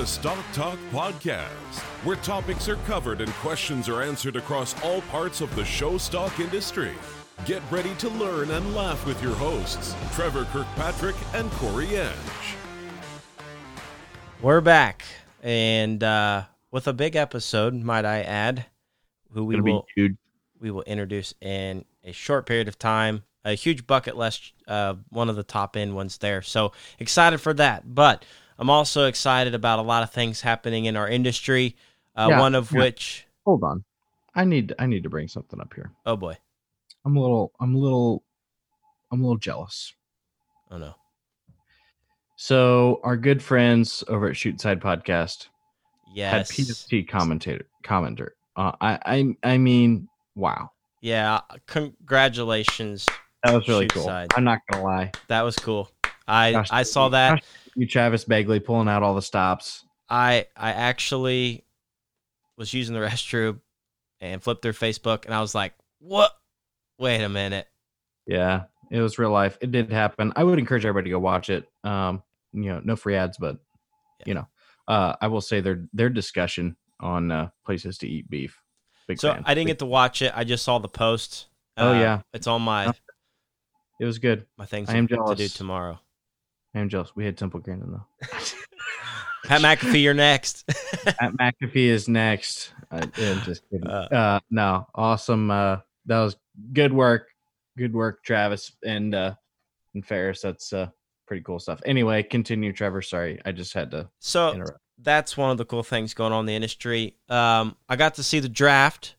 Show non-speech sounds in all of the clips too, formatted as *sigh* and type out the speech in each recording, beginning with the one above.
to Stock Talk Podcast, where topics are covered and questions are answered across all parts of the show stock industry. Get ready to learn and laugh with your hosts, Trevor Kirkpatrick and Corey Edge. We're back, and uh, with a big episode, might I add, who we will we will introduce in a short period of time. A huge bucket list, uh, one of the top end ones there. So excited for that. But I'm also excited about a lot of things happening in our industry. Uh, Yeah, one of yeah. which, Hold on. I need I need to bring something up here. oh boy, I'm a little I'm a little I'm a little jealous. oh no, So our good friends over at Shoot Side Podcast had yes, PST commentator commenter. Uh, I I I mean, wow. yeah, congratulations, That was really Shoot cool. Side. I'm not gonna lie. that was cool. I Gosh, I saw that. gosh, You Travis Bagley pulling out all the stops. I I actually was using the restroom and flipped through Facebook, and I was like, "What? Wait a minute." Yeah, it was real life. It did happen. I would encourage everybody to go watch it. Um, you know, no free ads, but you know, uh, I will say their their discussion on uh, places to eat beef. Big So fan. I didn't Big- get to watch it. I just saw the post. Oh, Uh, yeah. it's on my Oh, It was good. my things I am to do jealous. tomorrow. I am jealous. We had Temple Grandin though. *laughs* Pat McAfee, you're next. *laughs* Pat McAfee is next. I, am *sighs* just kidding. Uh. Uh, no, awesome. Uh, that was good work. Good work, Travis and uh, and Ferris. That's uh, pretty cool stuff. Anyway, continue, Trevor. Sorry, I just had to so interrupt. that's one of the cool things going on in the industry. Um, I got to see the draft,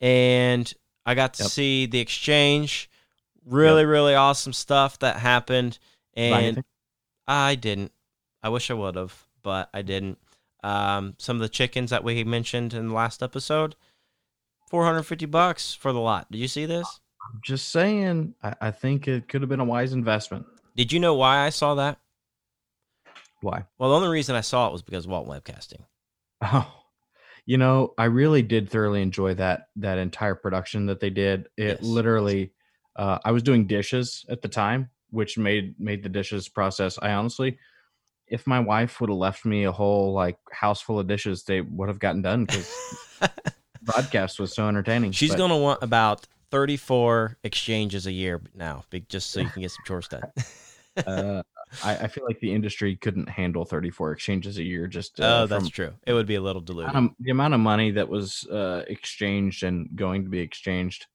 and I got to Yep. see the exchange. Really, really awesome stuff that happened, and? I didn't. I wish I would have, but I didn't. Um, some of the chickens that we mentioned in the last episode, four hundred fifty bucks for the lot. Did you see this? I'm just saying. I, I think it could have been a wise investment. Did you know why I saw that? Why? Well, the only reason I saw it was because of Walton Webcasting. Oh, you know, I really did thoroughly enjoy that that entire production that they did. It Yes. literally, uh, I was doing dishes at the time, which made made the dishes process. I honestly, if my wife would have left me a whole like house full of dishes, they would have gotten done because *laughs* broadcast was so entertaining. She's But, gonna want about thirty-four exchanges a year now, just so you can get some chores done. *laughs* uh, I, I feel like the industry couldn't handle 34 exchanges a year. Just uh, oh, that's true. It would be a little diluted. um, the amount of money that was uh, exchanged and going to be exchanged.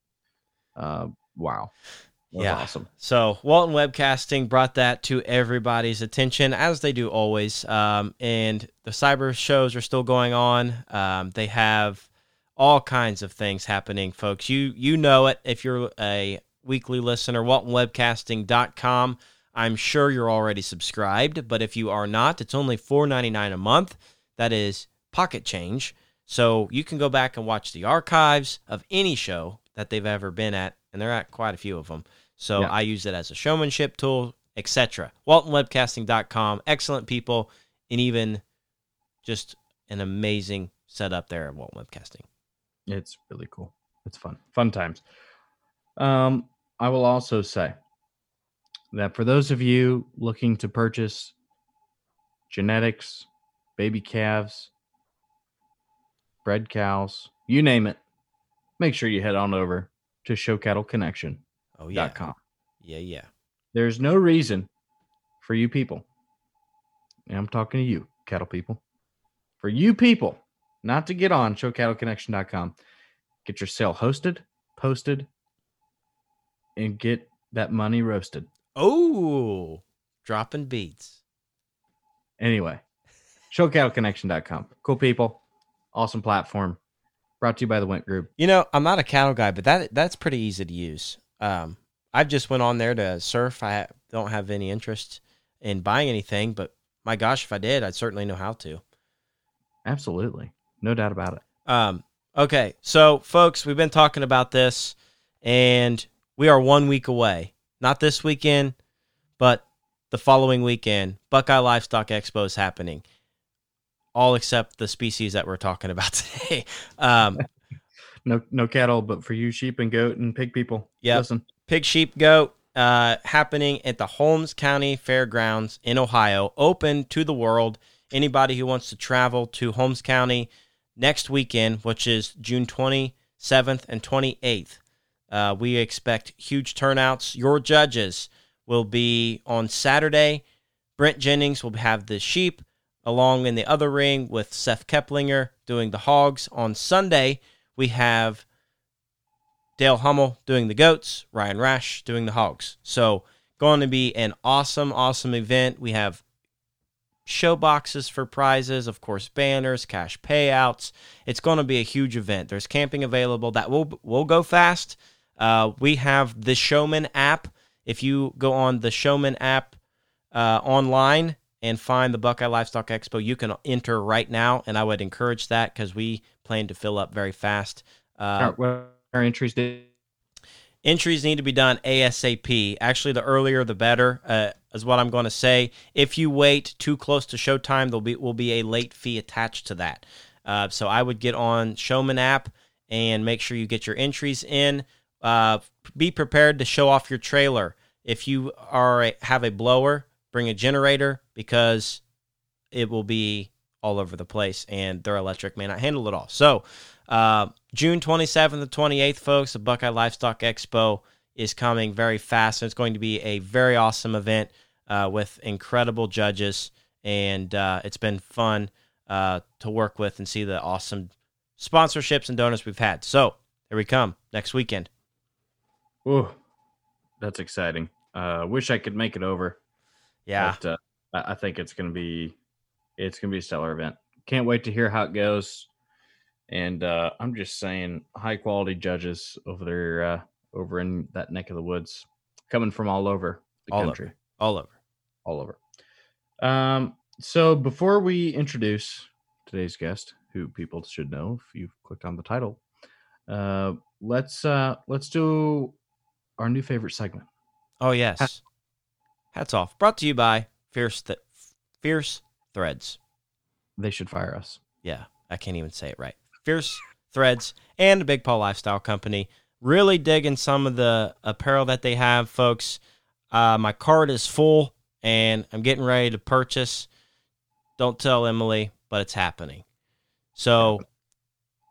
Uh, wow, that Yeah. awesome. So Walton Webcasting brought that to everybody's attention, as they do always. Um, and the cyber shows are still going on. Um, they have all kinds of things happening, folks. You you know it if you're a weekly listener. WaltonWebcasting.com. I'm sure you're already subscribed, but if you are not, it's only $4.99 a month. That is pocket change. So you can go back and watch the archives of any show that they've ever been at, and there are quite a few of them. So Yeah. I use it as a showmanship tool, etc. WaltonWebcasting.com, excellent people, and even just an amazing setup there at Walton Webcasting. It's really cool. It's fun, fun times. Um, I will also say that for those of you looking to purchase genetics, baby calves, bred cows, you name it, make sure you head on over to showcattleconnection.com. Oh yeah, yeah, yeah. There's no reason for you people, and I'm talking to you, cattle people, for you people not to get on showcattleconnection.com, get your sale hosted, posted, and get that money roasted. Oh, dropping beats. Anyway, showcattleconnection.com. Cool people, awesome platform. Brought to you by the Wendt Group. You know, I'm not a cattle guy, but that that's pretty easy to use. Um, I just went on there to surf. I don't have any interest in buying anything, but my gosh, if I did, I'd certainly know how to. Absolutely. No doubt about it. Um, okay, so folks, we've been talking about this, and we are one week away. Not this weekend, but the following weekend. Buckeye Livestock Expo is happening. All except the species that we're talking about *laughs* today. Um, No no cattle, but for you sheep and goat and pig people. Yep. Listen. pig, sheep, goat, uh, happening at the Holmes County Fairgrounds in Ohio, open to the world. anybody who wants to travel to Holmes County next weekend, which is June 27th and 28th, uh, we expect huge turnouts. Your judges will be on Saturday. Brent Jennings will have the sheep along in the other ring with Seth Keplinger doing the hogs. On Sunday, we have Dale Hummel doing the goats, Ryan Rash doing the hogs. So, going to be an awesome, awesome event. We have show boxes for prizes, of course, banners, cash payouts. It's going to be a huge event. There's camping available that will will go fast. Uh, we have the Showman app. If you go on the Showman app uh, online and find the Buckeye Livestock Expo, you can enter right now, and I would encourage that because we plan to fill up very fast. Uh, our entries. Entries need to be done ASAP. Actually, the earlier the better, uh, is what I'm going to say. If you wait too close to showtime, there'll be will be a late fee attached to that. Uh, so I would get on Showman app and make sure you get your entries in. Uh, be prepared to show off your trailer. If you are a, have a blower, bring a generator because it will be all over the place, and their electric may not handle it all. So uh, June 27th to 28th, folks, the Buckeye Livestock Expo is coming very fast. And it's going to be a very awesome event uh, with incredible judges. And uh, it's been fun uh, to work with and see the awesome sponsorships and donors we've had. So here we come next weekend. Oh, that's exciting. Uh, wish I could make it over. Yeah. But, uh, I think it's going to be it's going to be a stellar event. Can't wait to hear how it goes. And uh, I'm just saying, high quality judges over there, uh, over in that neck of the woods, coming from all over the all country, over. all over, all over. Um, so before we introduce today's guest, who people should know if you've clicked on the title, uh, let's uh, let's do our new favorite segment. Oh yes, hats off. Brought to you by Fierce Th- Fierce Threads. They should fire us. Yeah, I can't even say it right. Fierce Threads, and Big Paul Lifestyle Company. Really digging some of the apparel that they have, folks. Uh, my cart is full, and I'm getting ready to purchase. Don't tell Emily, but it's happening. So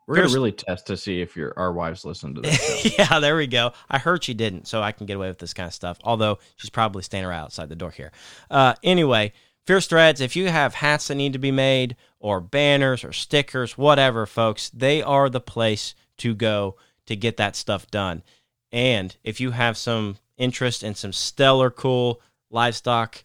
we're gonna really test to see if your our wives listen to this. *laughs* yeah, there we go. I heard she didn't, so I can get away with this kind of stuff. Although she's probably standing right outside the door here. Uh, anyway, Fierce Threads. If you have hats that need to be made, or banners or stickers, whatever, folks, they are the place to go to get that stuff done. And if you have some interest in some stellar, cool livestock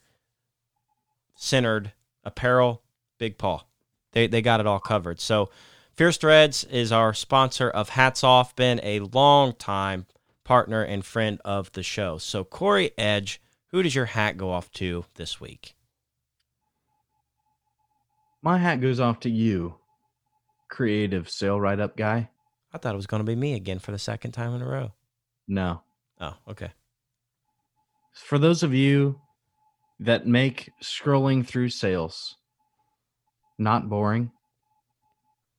centered apparel, Big Paul, they, they got it all covered. So, Fierce Threads is our sponsor of Hats Off, been a long time partner and friend of the show. So, Corey Edge, who does your hat go off to this week? My hat goes off to you, creative sale write up guy. I thought it was going to be me again for the second time in a row. No. Oh, okay. For those of you that make scrolling through sales not boring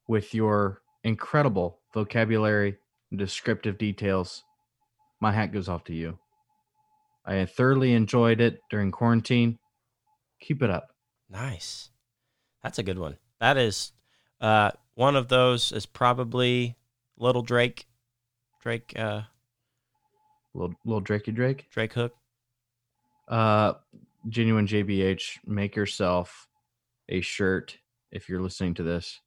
with your incredible vocabulary and descriptive details, my hat goes off to you. I thoroughly enjoyed it during quarantine. Keep it up. Nice. That's a good one. That is uh, one of those is probably Little Drake. Drake uh little little Drakey Drake. Drake Hook. Uh genuine JBH, make yourself a shirt if you're listening to this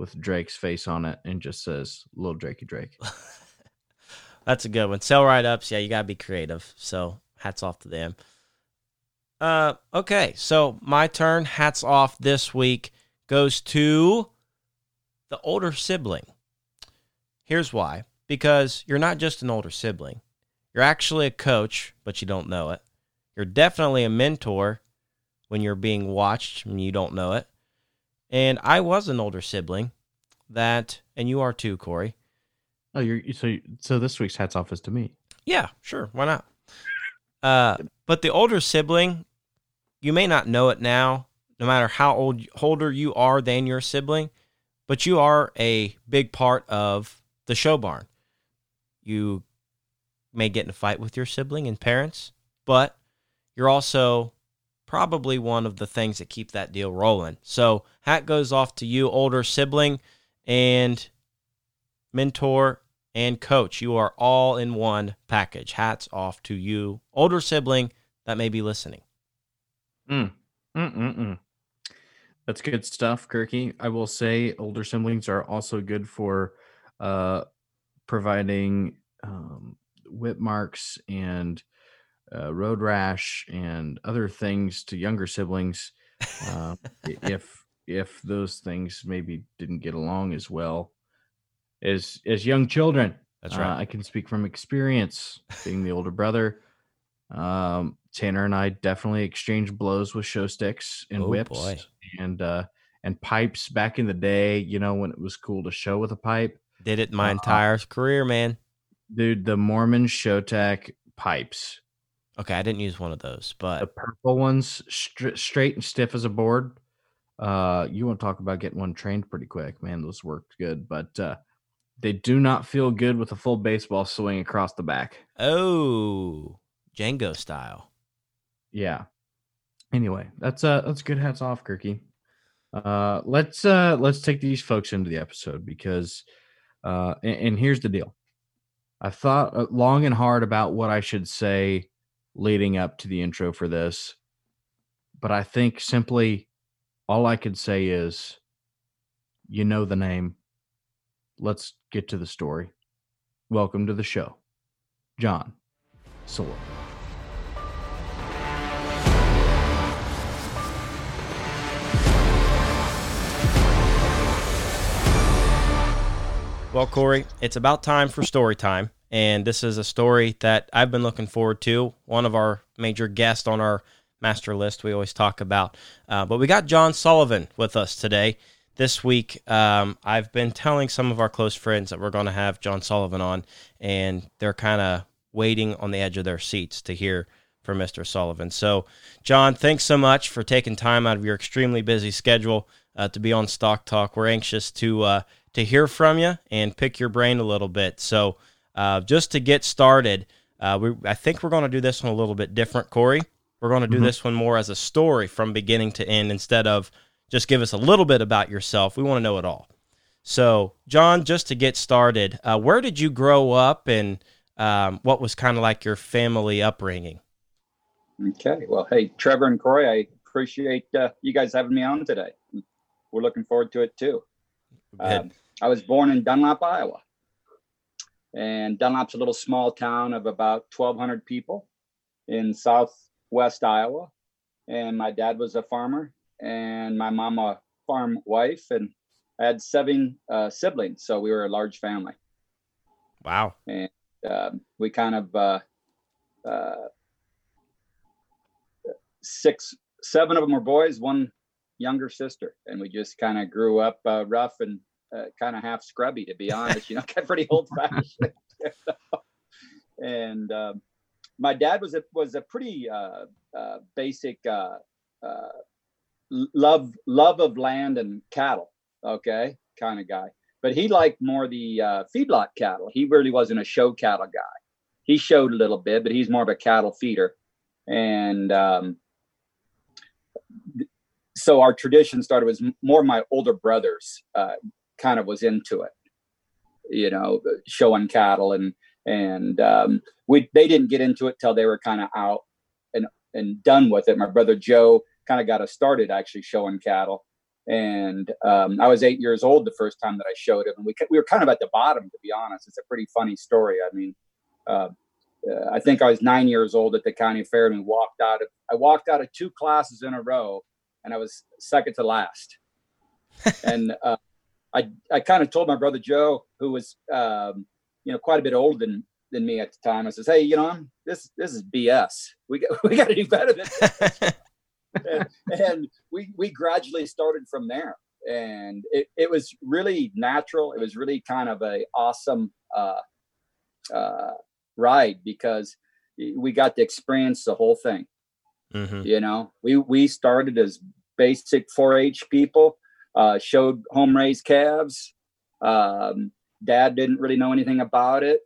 with Drake's face on it and just says little Drakey Drake. *laughs* That's a good one. Sell write ups, yeah, you gotta be creative. So hats off to them. Uh, okay, so my turn. Hats off this week goes to the older sibling. Here's why because you're not just an older sibling, you're actually a coach, but you don't know it. You're definitely a mentor when you're being watched and you don't know it. And I was an older sibling that, and you are too, Corey. Oh, you're so so. This week's hats off is to me. Yeah, sure, why not? Uh, but the older sibling you may not know it now, no matter how old older you are than your sibling, but you are a big part of the show barn. You may get in a fight with your sibling and parents, but you're also probably one of the things that keep that deal rolling. So, hat goes off to you, older sibling and mentor and coach. You are all in one package. Hats off to you, older sibling that may be listening. Mm. That's good stuff, Kirky. I will say older siblings are also good for uh, providing um, whip marks and uh, road rash and other things to younger siblings uh, *laughs* if if those things maybe didn't get along as well as as young children. That's right. Uh, I can speak from experience, being the older brother. Um, Tanner and I definitely exchanged blows with show sticks and Oh, whips boy. and uh, and pipes back in the day. You know when it was cool to show with a pipe, Did it my Uh, entire career, man. dude. The Mormon show tech pipes, Okay, I didn't use one of those, but the purple ones, str- straight and stiff as a board. Uh, you want to talk about getting one trained pretty quick, man? Those worked good, but uh, they do not feel good with a full baseball swing across the back. oh, Django style. Yeah. Anyway, that's uh that's good hats off, Kirky. Uh let's uh let's take these folks into the episode because uh and, and here's the deal. I thought uh, long and hard about what I should say leading up to the intro for this. But I think simply all I could say is you know the name. Let's get to the story. Welcome to the show. John Sullivan. Well, Corey, it's about time for story time. And this is a story that I've been looking forward to. One of our major guests on our master list we always talk about. Uh, but we got John Sullivan with us today. This week, um, I've been telling some of our close friends that we're going to have John Sullivan on, and they're kind of waiting on the edge of their seats to hear from Mr. Sullivan. So, John, thanks so much for taking time out of your extremely busy schedule uh, to be on Stock Talk. We're anxious to uh, to hear from you and pick your brain a little bit. So, uh, just to get started, uh, we I think we're going to do this one a little bit different, Corey. We're going to do Mhm. this one more as a story from beginning to end instead of just give us a little bit about yourself. We want to know it all. So, John, just to get started, uh, where did you grow up and um, what was kind of like your family upbringing? Okay. Well, hey, Trevor and Corey, I appreciate uh, you guys having me on today. We're looking forward to it too. Um, I was born in Dunlap, Iowa. And Dunlap's a little small town of about 1,200 people in southwest Iowa. And my dad was a farmer, and my mom a farm wife, and I had seven uh, siblings, so we were a large family. wow. And um, we kind of uh, uh, six, seven of them were boys, one younger sister, and we just kind of grew up uh, rough and uh, kind of half scrubby, to be honest. You know, kind of pretty *laughs* old fashioned. *laughs* and um, my dad was a was a pretty uh, uh, basic uh, uh, love love of land and cattle. Okay, kind of guy but he liked more the uh, feedlot cattle. He really wasn't a show cattle guy. He showed a little bit, but he's more of a cattle feeder. And um, th- so our tradition started was m- more my older brothers uh, kind of was into it, you know, showing cattle and and um, we they didn't get into it till they were kind of out and and done with it. My brother Joe kind of got us started actually showing cattle and um, I was eight years old the first time that I showed him, and we we were kind of at the bottom, to be honest. It's a pretty funny story. I mean, uh, uh, I think I was nine years old at the county fair, and we walked out of I walked out of two classes in a row, and I was second to last. *laughs* and uh, I I kind of told my brother Joe, who was um, you know quite a bit older than than me at the time. I says, hey, you know, I'm, this this is BS. We got *laughs* we got to do better than this. *laughs* And, and we we gradually started from there. And it, it was really natural. It was really kind of a awesome uh, uh, ride because we got to experience the whole thing. Hmm you know we we started as basic 4-h people uh, showed home raised calves. Um, dad didn't really know anything about it.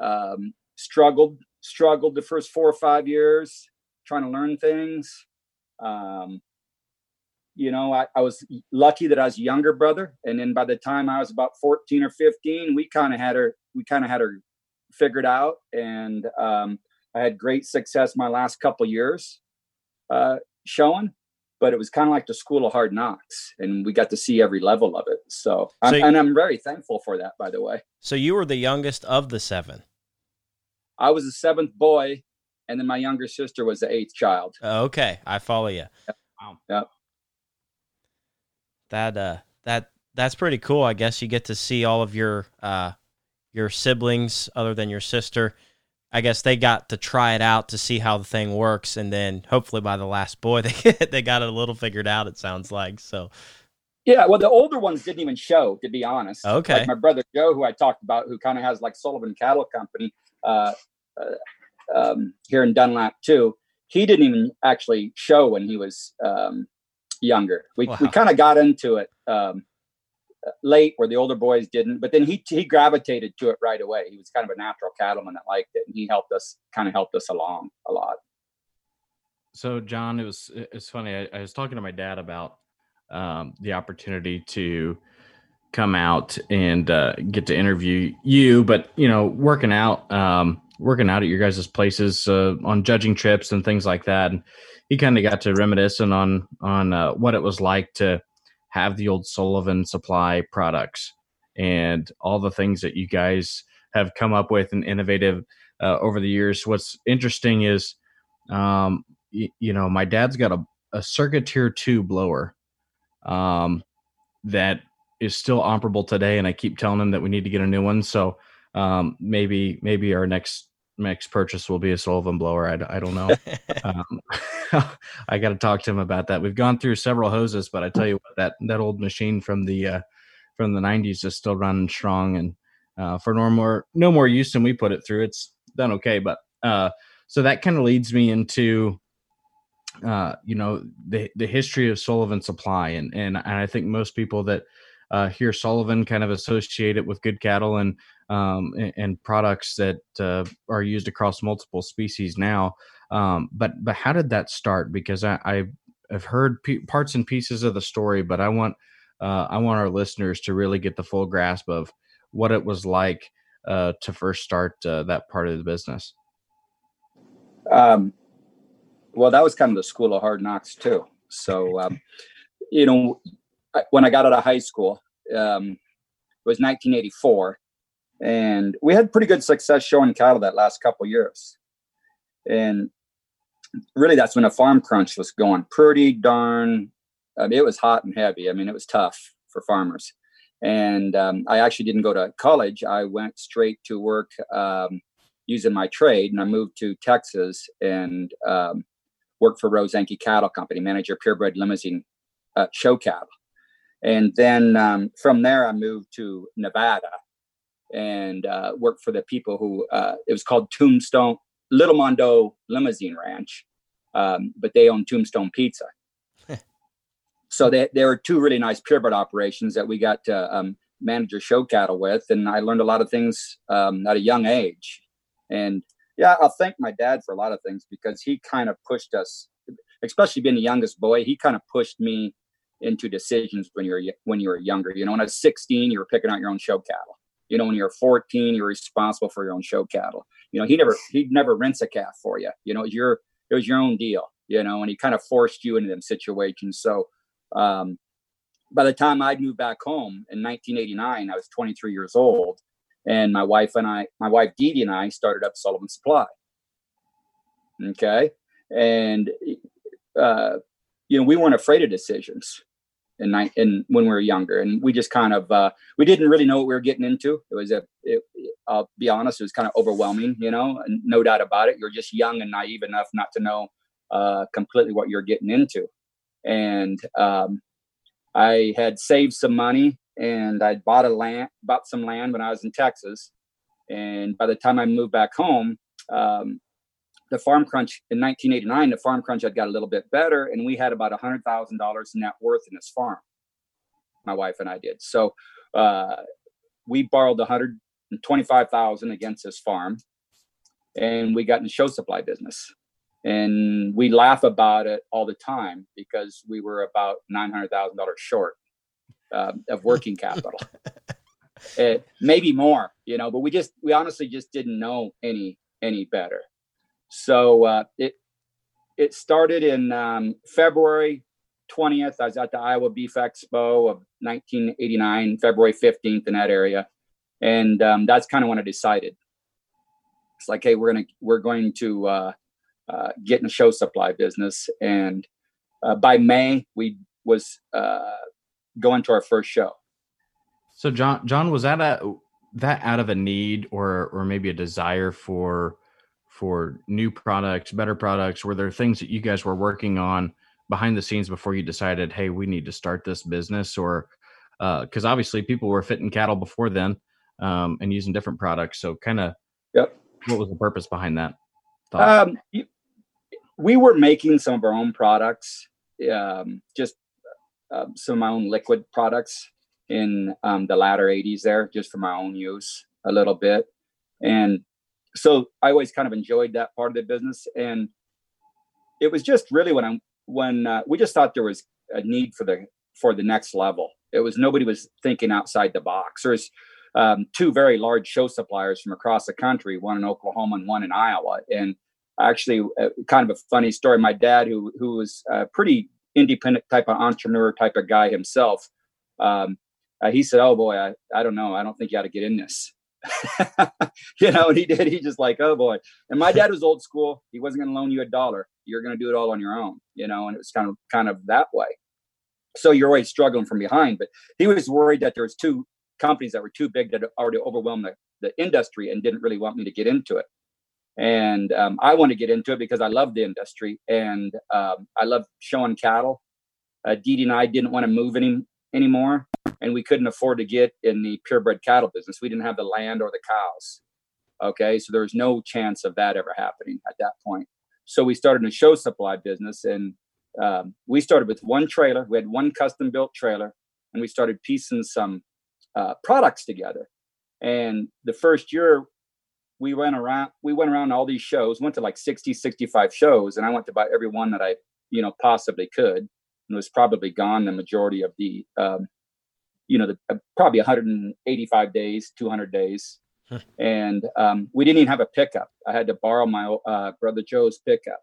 Um, struggled struggled the first four or five years trying to learn things. Um, you know, I, I was lucky that I was younger brother, and then by the time I was about fourteen or fifteen, we kind of had her we kind of had her figured out, and um, I had great success my last couple years uh, showing but it was kind of like the school of hard knocks and we got to see every level of it. So, so I'm, and i'm very thankful for that by the way. So you were the youngest of the seven. I was the seventh boy and then my younger sister was the eighth child. Okay i follow you yep. wow. Yep. that uh that that's pretty cool. I guess you get to see all of your uh your siblings other than your sister I guess they got to try it out to see how the thing works, and then hopefully by the last boy *laughs* they they got it a little figured out. It sounds like so. Yeah, well, the older ones didn't even show, to be honest. Okay. Like my brother Joe, who I talked about, who kind of has like Sullivan Cattle Company uh, uh, um, here in Dunlap too. He didn't even actually show when he was um, younger. We wow. we kind of got into it um, late where the older boys didn't but then he he gravitated to it right away. He was kind of a natural cattleman that liked it and he helped us kind of helped us along a lot. So john it was it's funny i, I was talking to my dad about um, the opportunity to come out and uh, get to interview you but you know working out um, working out at your guys' places uh, on judging trips and things like that and he kind of got to reminiscing on on uh, what it was like to have the old Sullivan Supply products and all the things that you guys have come up with and innovative uh, over the years. What's interesting is, um, y- you know, my dad's got a, a Circuit Tier 2 blower um, that is still operable today. And I keep telling him that we need to get a new one. So um, maybe, maybe our next next purchase will be a Sullivan blower. I, I don't know. *laughs* um, *laughs* I got to talk to him about that. We've gone through several hoses, but I tell you what, that that old machine from the uh, from the '90s is still running strong, and uh, for no more no more use than we put it through, it's done okay. But uh, so that kind of leads me into uh, you know the the history of Sullivan Supply, and and, and I think most people that uh, hear Sullivan kind of associate it with good cattle and um, and, and, products that uh, are used across multiple species now. Um, but but how did that start? Because I, I have heard p- parts and pieces of the story, but I want uh, I want our listeners to really get the full grasp of what it was like uh, to first start uh, that part of the business. Um, well, that was kind of the school of hard knocks too. So, *laughs* um, you know, when I got out of high school, um, it was 1984, and we had pretty good success showing cattle that last couple years. And really, that's when a farm crunch was going pretty darn. I mean, it was hot and heavy. I mean, it was tough for farmers. And um, I actually didn't go to college. I went straight to work um, using my trade, and I moved to Texas and um, worked for Rose Yankee Cattle Company, manager purebred Limousin uh, show cattle. And then um, from there, I moved to Nevada and uh, worked for the people who uh, it was called Tombstone Little Mondo Limousin Ranch, um, but they own Tombstone Pizza. so they, there were two really nice purebred operations that we got to um, manage or show cattle with, and I learned a lot of things um, at a young age. And yeah, I'll thank my dad for a lot of things because he kind of pushed us, especially being the youngest boy. He kind of pushed me into decisions when you're when you were younger. You know, when I was 16, you were picking out your own show cattle. You know, when you're 14, you're responsible for your own show cattle. You know, he never he'd never rinse a calf for you. You know, your it was your own deal. You know, and he kind of forced you into them situations. So um, by the time I'd moved back home in 1989, I was 23 years old, and my wife and I, my wife Dee Dee and I, started up Sullivan Supply. Okay, and uh, you know we weren't afraid of decisions in when we were younger and we just kind of uh we didn't really know what we were getting into. It was a it, i'll be honest it was kind of overwhelming you know and no doubt about it. You're just young and naive enough not to know uh completely what you're getting into. And um i had saved some money and i bought a land bought some land when i was in texas. And by the time i moved back home um the farm crunch in 1989 the farm crunch had got a little bit better and we had about a hundred thousand dollars net worth in this farm my wife and i did so uh, we borrowed 125000 against this farm and we got in the show supply business and we laugh about it all the time because we were about nine hundred thousand dollars short uh, of working capital. it, *laughs* maybe more, you know, but we just we honestly just didn't know any any better. So uh, it it started in um, February 20th. I was at the Iowa Beef Expo of 1989, February 15th in that area, and um, that's kind of when I decided. It's like, hey, we're gonna we're going to uh, uh, get in the show supply business, and uh, by May we was uh, going to our first show. So John, John, was that a that out of a need or or maybe a desire for for new products, better products? Were there things that you guys were working on behind the scenes before you decided, hey, we need to start this business? Or because uh, obviously people were fitting cattle before then um, and using different products. So kind of, yep. What was the purpose behind that? Um, we were making some of our own products, um, just uh, some of my own liquid products in um, the latter 80s there, just for my own use a little bit. And so I always kind of enjoyed that part of the business. And it was just really when I'm when uh, we just thought there was a need for the for the next level. It was nobody was thinking outside the box. There's um, two very large show suppliers from across the country, one in Oklahoma and one in Iowa. And actually, uh, kind of a funny story. My dad, who who was a pretty independent type of entrepreneur type of guy himself, um, uh, he said, "Oh boy, I, I don't know. I don't think you ought to get in this." *laughs* you know, and he did. He just like, oh boy. And my dad was old school. He wasn't going to loan you a dollar. You're going to do it all on your own. You know, and it was kind of kind of that way. So you're always struggling from behind. But he was worried that there was two companies that were too big that already overwhelmed the, the industry and didn't really want me to get into it. And um, I want to get into it because I love the industry and um, I love showing cattle. Uh, Dee and I didn't want to move any anymore and we couldn't afford to get in the purebred cattle business. We didn't have the land or the cows. Okay, so there was no chance of that ever happening at that point. So we started a show supply business, and um, we started with one trailer. We had one custom built trailer, and we started piecing some uh, products together. And the first year, we went around. We went around all these shows. Went to like 60, 65 shows, and I went to buy every one that I, you know, possibly could. And was probably gone the majority of the um, you know, the, uh, probably 185 days, 200 days. and um, we didn't even have a pickup. I had to borrow my uh, brother Joe's pickup.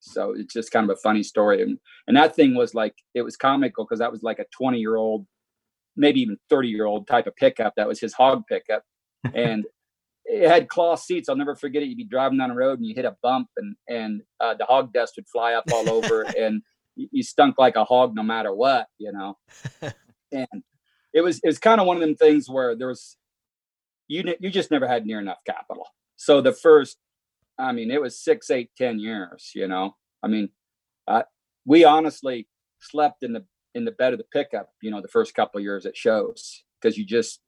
So it's just kind of a funny story. And, and that thing was like, it was comical because that was like a 20 year old, maybe even 30 year old type of pickup. That was his hog pickup. *laughs* and it had cloth seats. I'll never forget it. You'd be driving down the road and you hit a bump and, and uh, the hog dust would fly up all over *laughs* and you stunk like a hog no matter what, you know. *laughs* and it was it was kind of one of them things where there was you you just never had near enough capital. So the first, I mean, it was six, eight, ten years. You know, I mean, uh, we honestly slept in the in the bed of the pickup. You know, the first couple of years at shows because you just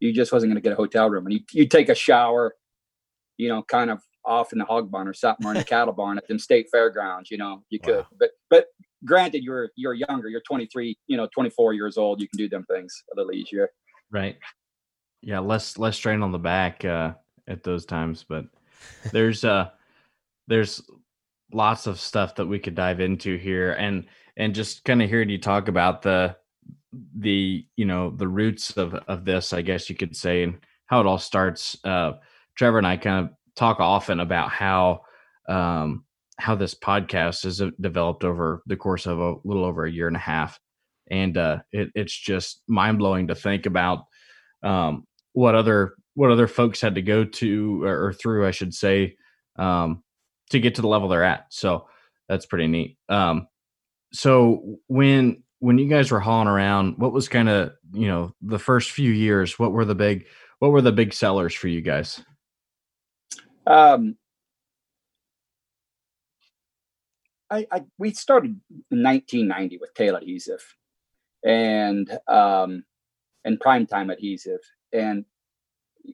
you just wasn't going to get a hotel room, and you you take a shower, you know, kind of off in the hog barn or something, or in the *laughs* cattle barn at them state fairgrounds. You know, you could, wow. but but granted you're you're younger you're 23 you know 24 years old you can do them things a little easier right. Yeah less less strain on the back uh at those times but there's uh there's lots of stuff that we could dive into here and and just kind of hearing you talk about the the you know the roots of of this i guess you could say and how it all starts uh trevor and i kind of talk often about how um how this podcast has developed over the course of a little over a year and a half, and uh, it, it's just mind blowing to think about um, what other what other folks had to go to or, or through, I should say, um, to get to the level they're at. So that's pretty neat. Um, so when when you guys were hauling around, what was kind of you know the first few years? What were the big what were the big sellers for you guys? Um, I, I, we started in 1990 with tail adhesive and um, and primetime adhesive. And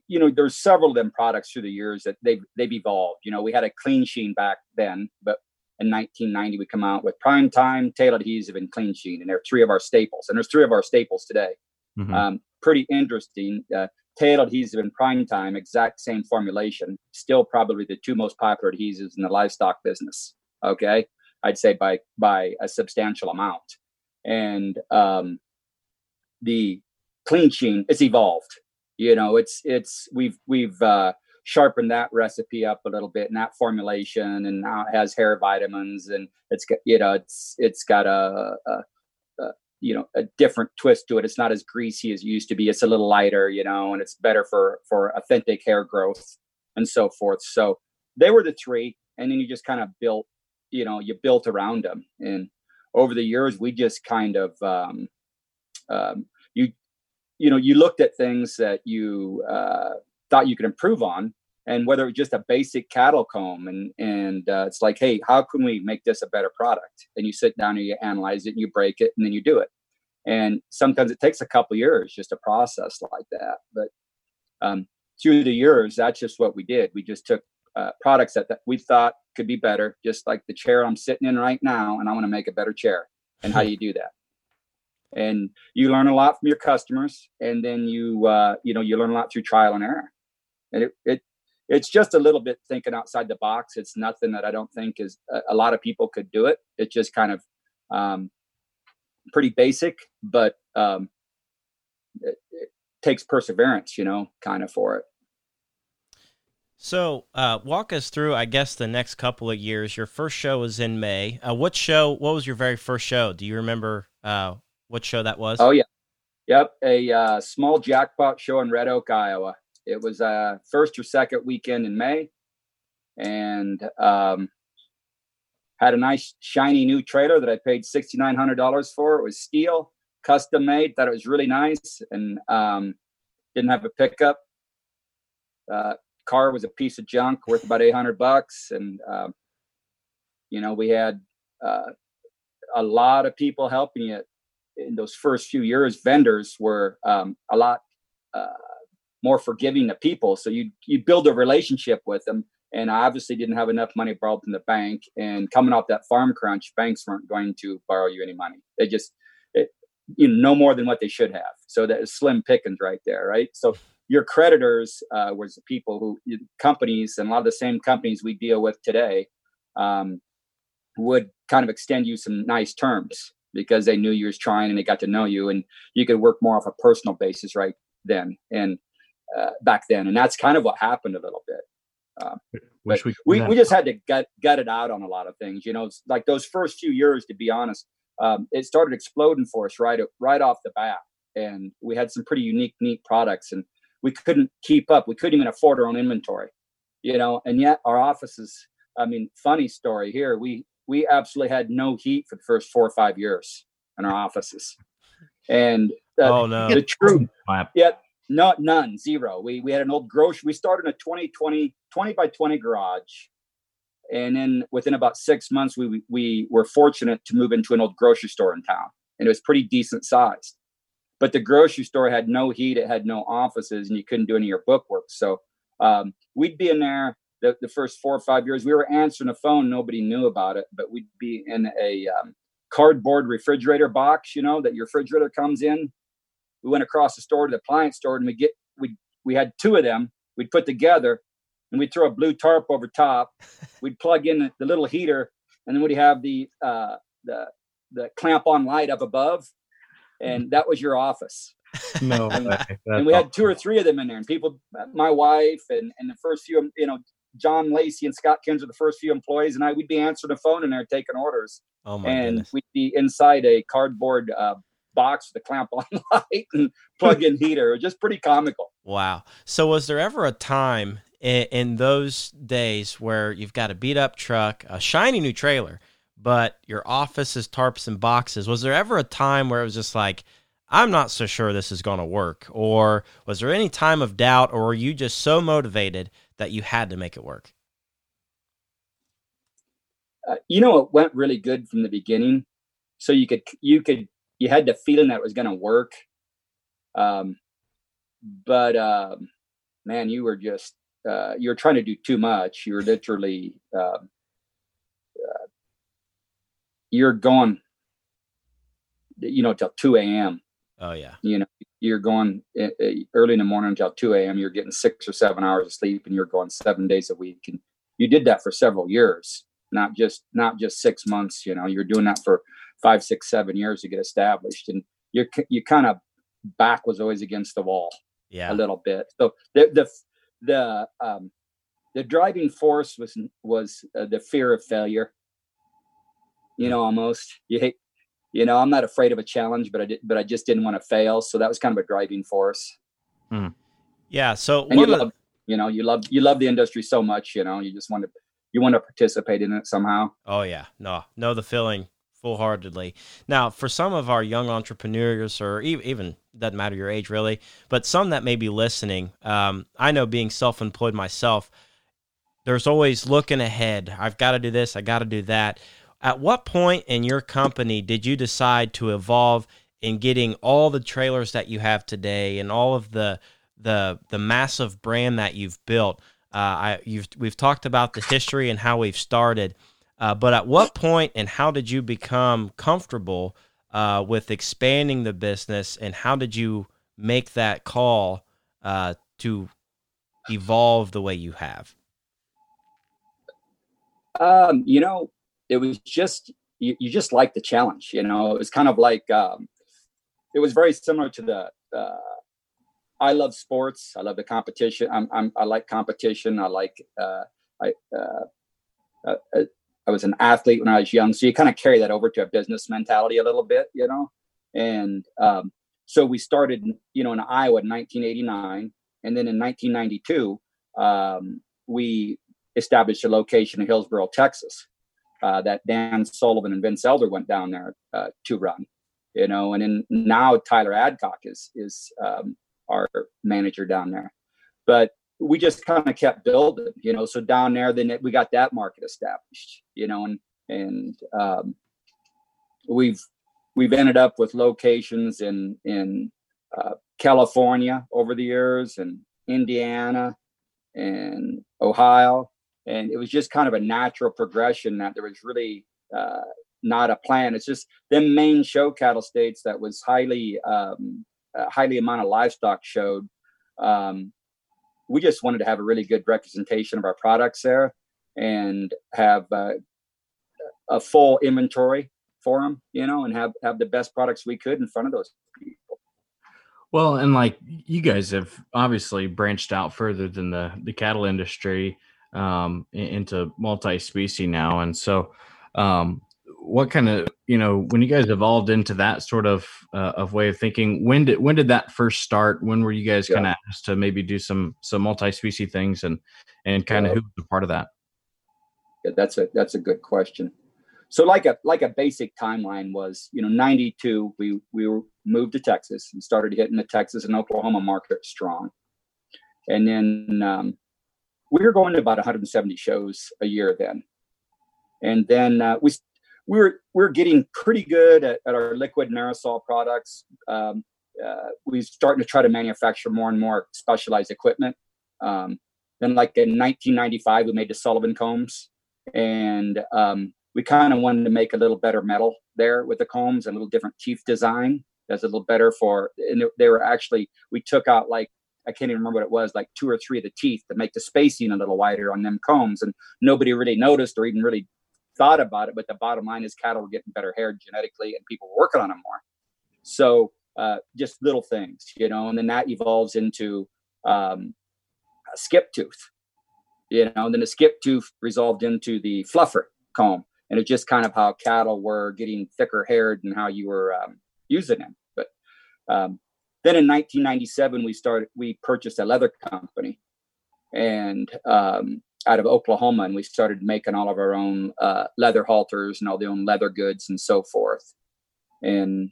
you know there's several of them products through the years that they've they've evolved. You know we had a clean sheen back then but in 1990 we come out with primetime tail adhesive and clean sheen and they're three of our staples and there's three of our staples today. Mm-hmm. um, pretty interesting uh, tail adhesive and primetime exact same formulation still probably the two most popular adhesives in the livestock business Okay, I'd say by by a substantial amount, and um, the clean sheen it's evolved. You know, it's it's we've we've uh, sharpened that recipe up a little bit and that formulation, and now it has hair vitamins, and it's got you know it's it's got a, a you know a different twist to it. It's not as greasy as it used to be. It's a little lighter you know and it's better for for authentic hair growth and so forth. So they were the three and then you just kind of built you know you built around them and over the years we just kind of um, um, you you know you looked at things that you uh, thought you could improve on and whether it's just a basic cattle comb and and uh, it's like hey how can we make this a better product? And you sit down and you analyze it and you break it and then you do it. And sometimes it takes a couple years just a process like that but um, through the years that's just what we did. We just took uh, products that, that we thought could be better just like the chair i'm sitting in right now and i want to make a better chair and how *laughs* do you do that and you learn a lot from your customers and then you uh, you know you learn a lot through trial and error and it, it it's just a little bit thinking outside the box. It's nothing that I don't think is a, a lot of people could do it. It's just kind of um, pretty basic, but um, it, it, takes perseverance, you know, kind of for it. So, uh, walk us through, I guess, the next couple of years. Your first show was in May. Uh, what show? What was your very first show? Do you remember uh, what show that was? Oh yeah, yep, a uh, small jackpot show in Red Oak, Iowa. It was uh, first or second weekend in May, and um, had a nice shiny new trailer that I paid sixty nine hundred dollars for. It was steel, custom made. Thought it was really nice, and um, didn't have a pickup. Uh, car was a piece of junk worth about eight hundred bucks, and um, you know we had uh, a lot of people helping it in those first few years. Vendors were um, a lot. Uh, more forgiving to people. So you you build a relationship with them. And I obviously didn't have enough money borrowed from the bank. And coming off that farm crunch, banks weren't going to borrow you any money. They just it, you know no more than what they should have. So that is slim pickings right there, right? So your creditors uh, was the people who companies and a lot of the same companies we deal with today um, would kind of extend you some nice terms because they knew you was trying and they got to know you and you could work more off a personal basis right then and uh, back then, and that's kind of what happened a little bit. Uh, we, we, we just had to gut gut it out on a lot of things. You know, it's like those first few years, to be honest, um, it started exploding for us right right off the bat, and we had some pretty unique, neat products, and we couldn't keep up. We couldn't even afford our own inventory, you know. And yet, our offices. I mean, funny story here. We we absolutely had no heat for the first four or five years in our offices, and uh, oh no, the truth. Yeah, not none, zero. We we had an old grocery. We started in a 20, 20, 20 by 20 garage. And then within about six months, we we were fortunate to move into an old grocery store in town. And it was pretty decent sized. But the grocery store had no heat, it had no offices, and you couldn't do any of your bookwork. So um, we'd be in there the, the first four or five years. We were answering the phone, nobody knew about it, but we'd be in a um, cardboard refrigerator box, you know, that your refrigerator comes in we went across the store to the appliance store and we get we we had two of them we'd put together and we'd throw a blue tarp over top *laughs* we'd plug in the, the little heater and then we'd have the uh, the the clamp on light up above and that was your office no and, and we had two or three of them in there and people my wife and and the first few you know John Lacey and Scott Kins were the first few employees, and I we'd be answering the phone in there taking orders. Oh my and goodness. we'd be inside a cardboard uh, box with a clamp *laughs* on light and plug in heater. Just pretty comical. Wow. So was there ever a time in, in those days where you've got a beat up truck, a shiny new trailer, but your office is tarps and boxes? Was there ever a time where it was just like, I'm not so sure this is going to work? Or was there any time of doubt, or were you just so motivated that you had to make it work? Uh, you know, it went really good from the beginning. So you could you could you had the feeling that it was going to work. Um, but uh, man, you were just uh, you were trying to do too much. You were literally uh, you're going, you know, till two a.m. Oh yeah. You know, you're going eh, eh, early in the morning until two a.m. You're getting six or seven hours of sleep, and you're going seven days a week, and you did that for several years. not just not just six months. You know, you're doing that for five, six, seven years to get established, and you're you kind of back was always against the wall, yeah, a little bit. So the the the um, the driving force was was uh, the fear of failure. You know, almost you hate. You know, I'm not afraid of a challenge, but I did, but I just didn't want to fail. So that was kind of a driving force. Hmm. Yeah. So and you love, you know, you love you love the industry so much. You know, you just want to you want to participate in it somehow. Oh yeah, no, no, the feeling full heartedly. Now, for some of our young entrepreneurs, or even doesn't matter your age really, but some that may be listening, um, I know being self employed myself, there's always looking ahead. I've got to do this, I got to do that. At what point in your company did you decide to evolve in getting all the trailers that you have today and all of the the the massive brand that you've built? Uh, I you've we've talked about the history and how we've started, uh, but at what point and how did you become comfortable uh, with expanding the business, and how did you make that call uh, to evolve the way you have? Um, you know, it was just you, you just like the challenge. You know, it was kind of like um, it was very similar to the uh, I love sports. I love the competition. I'm, I'm i like competition. I like uh, I uh, uh, uh, I was an athlete when I was young, so you kind of carry that over to a business mentality a little bit, you know. And um, so we started, you know, in Iowa in 1989, and then in 1992 um, we established a location in Hillsboro, Texas. Uh, that Dan Sullivan and Vince Elder went down there uh, to run, you know, and then now Tyler Adcock is is um, our manager down there. But we just kind of kept building, you know. So down there, then we got that market established, you know, and and um, we've we've ended up with locations in in uh, California over the years, and Indiana, and Ohio, and it was just kind of a natural progression that there was really uh, not a plan. It's just them main show cattle states that was highly um, uh, highly amount of livestock showed. Um, we just wanted to have a really good representation of our products there and have uh, a full inventory for them, you know, and have have the best products we could in front of those people. Well, and like you guys have obviously branched out further than the the cattle industry um, into multi-species now, and so um, what kind of you know when you guys evolved into that sort of uh, of way of thinking when did when did that first start? When were you guys kind of asked to maybe do some some multi-species things and and kind of who was a part of that? Yeah, that's a that's a good question. So like a like a basic timeline was you know 92 we we were moved to texas and started hitting the texas and oklahoma market strong. And then um, we were going to about 170 shows a year then and then uh, we we were we are getting pretty good at, at, our liquid and aerosol products. Um, uh, we starting to try to manufacture more and more specialized equipment. Um, then, like in 1995, we made the Sullivan combs, and um, we kind of wanted to make a little better metal there with the combs a little different teeth design. That's a little better for. And they were actually we took out like I can't even remember what it was, like two or three of the teeth to make the spacing a little wider on them combs, and nobody really noticed or even really thought about it, but the bottom line is cattle were getting better hair genetically and people were working on them more. So uh, just little things, you know, and then that evolves into um, a skip tooth, you know, and then the skip tooth resolved into the fluffer comb. And it's just kind of how cattle were getting thicker haired and how you were um, using them. But um, then in 1997, we started, we purchased a leather company and um, out of Oklahoma, and we started making all of our own uh, leather halters and all the own leather goods and so forth. And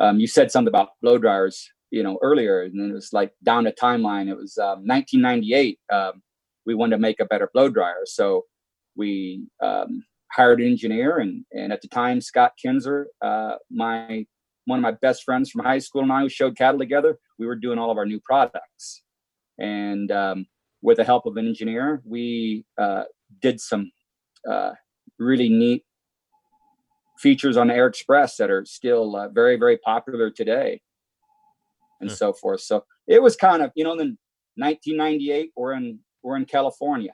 um, you said something about blow dryers, you know, earlier, and it was like down the timeline. It was um, 1998. Um, we wanted to make a better blow dryer, so we um, hired an engineer, and and at the time, Scott Kinzer, uh, my one of my best friends from high school, and I, who showed cattle together. We were doing all of our new products, and um, with the help of an engineer, we uh, did some uh, really neat features on Air Express that are still uh, very, very popular today, and mm. so forth. So it was kind of, you know, then 1998, we're in we're in California,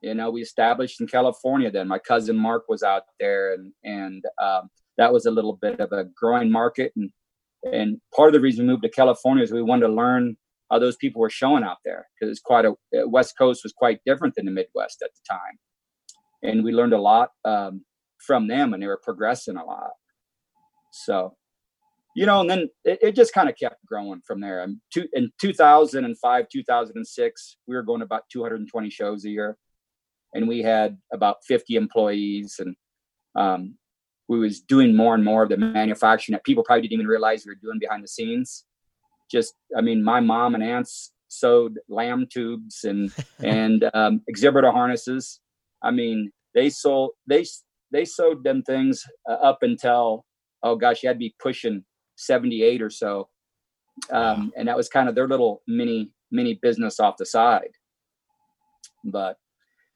You know, we established in California. Then my cousin Mark was out there, and and um, that was a little bit of a growing market. And and part of the reason we moved to California is we wanted to learn how those people were showing out there because it's quite a West Coast was quite different than the Midwest at the time, and we learned a lot um, from them, and they were progressing a lot. So you know, and then it, it just kind of kept growing from there. And two, in 2005, 2006, we were going about 220 shows a year, and we had about 50 employees, and um, we was doing more and more of the manufacturing that people probably didn't even realize we were doing behind the scenes. Just, I mean, my mom and aunts sewed lamb tubes and *laughs* and um, exhibitor harnesses. I mean, they sold they they sewed them things uh, up until oh gosh, you had to be pushing 78 or so. Um, and that was kind of their little mini mini business off the side. But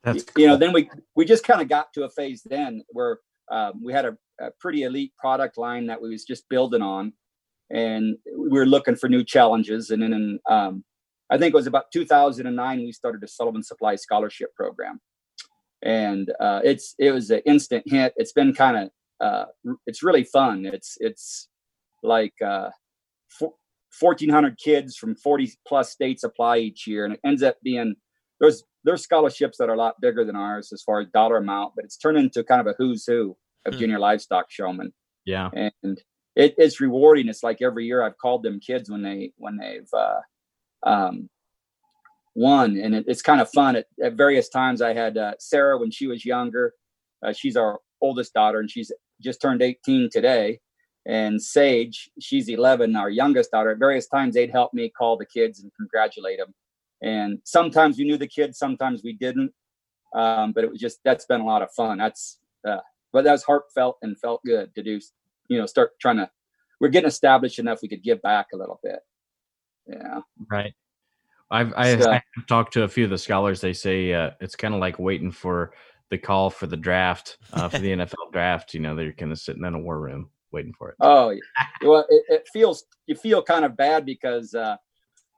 That's cool. you know, then we we just kind of got to a phase then where um, we had a, a, pretty elite product line that we was just building on, and we were looking for new challenges. And then um, I think it was about 2009 we started a Sullivan Supply Scholarship Program, and uh, it's it was an instant hit. It's been kind of uh, it's really fun. It's it's like uh, 1,400 kids from 40 plus states apply each year, and it ends up being there's there's scholarships that are a lot bigger than ours as far as dollar amount, but it's turned into kind of a who's who of mm. junior livestock showmen. Yeah, and it, it's rewarding. It's like every year I've called them kids when they when they've uh, um, won, and it, it's kind of fun. At, at, various times, I had uh, Sarah when she was younger. Uh, she's our oldest daughter, and she's just turned 18 today and Sage, she's 11, our youngest daughter. At various times, they'd help me call the kids and congratulate them. And sometimes we knew the kids, sometimes we didn't. Um, but it was just that's been a lot of fun. That's uh, but that was heartfelt and felt good to do. You know, start trying to. We're getting established enough we could give back a little bit. Yeah. Right. I've I've, so, I've talked to a few of the scholars. They say uh, it's kind of like waiting for the call for the draft uh, for the *laughs* NFL draft. You know, they're kind of sitting in a war room waiting for it. Oh, well, it, it feels you feel kind of bad because uh,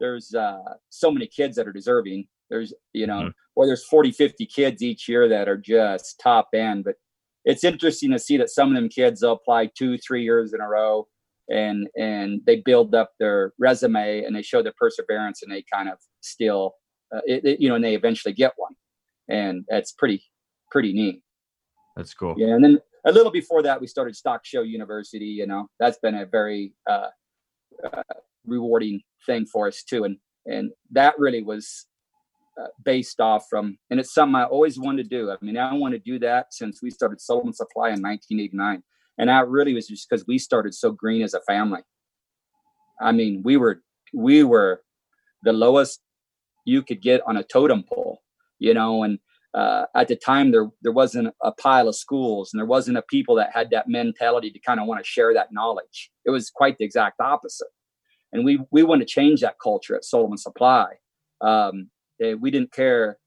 there's uh, so many kids that are deserving. There's you know, mm-hmm. or there's 40, 50 kids each year that are just top end. But it's interesting to see that some of them kids they'll apply two, three years in a row, and and they build up their resume and they show their perseverance, and they kind of still, uh, it, it, you know, and they eventually get one, and that's pretty pretty neat. That's cool. Yeah, and then a little before that, we started Stock Show University. You know, that's been a very uh, uh, rewarding thing for us too, and and that really was uh, based off from, and it's something I always wanted to do. I mean, I want to do that since we started Sullivan Supply in 1989, and that really was just because we started so green as a family. I mean, we were we were the lowest you could get on a totem pole, you know, and uh, at the time there there wasn't a pile of schools and there wasn't a people that had that mentality to kind of want to share that knowledge. It was quite the exact opposite, and we we want to change that culture at Sullivan Supply. Um, eh, we didn't care.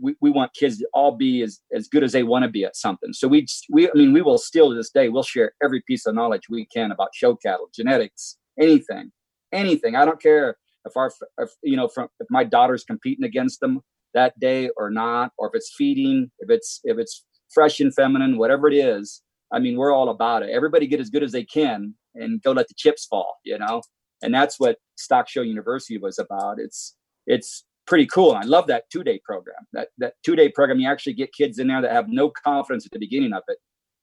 We, we want kids to all be as, as good as they want to be at something. So we we I mean we will still to this day we'll share every piece of knowledge we can about show cattle, genetics, anything, anything. I don't care if our if, you know from if my daughter's competing against them that day or not, or if it's feeding, if it's if it's fresh and feminine, whatever it is. I mean, we're all about it. Everybody get as good as they can and go let the chips fall, you know. And that's what Stock Show University was about. It's it's pretty cool. And I love that two day program. That that two day program, you actually get kids in there that have no confidence at the beginning of it,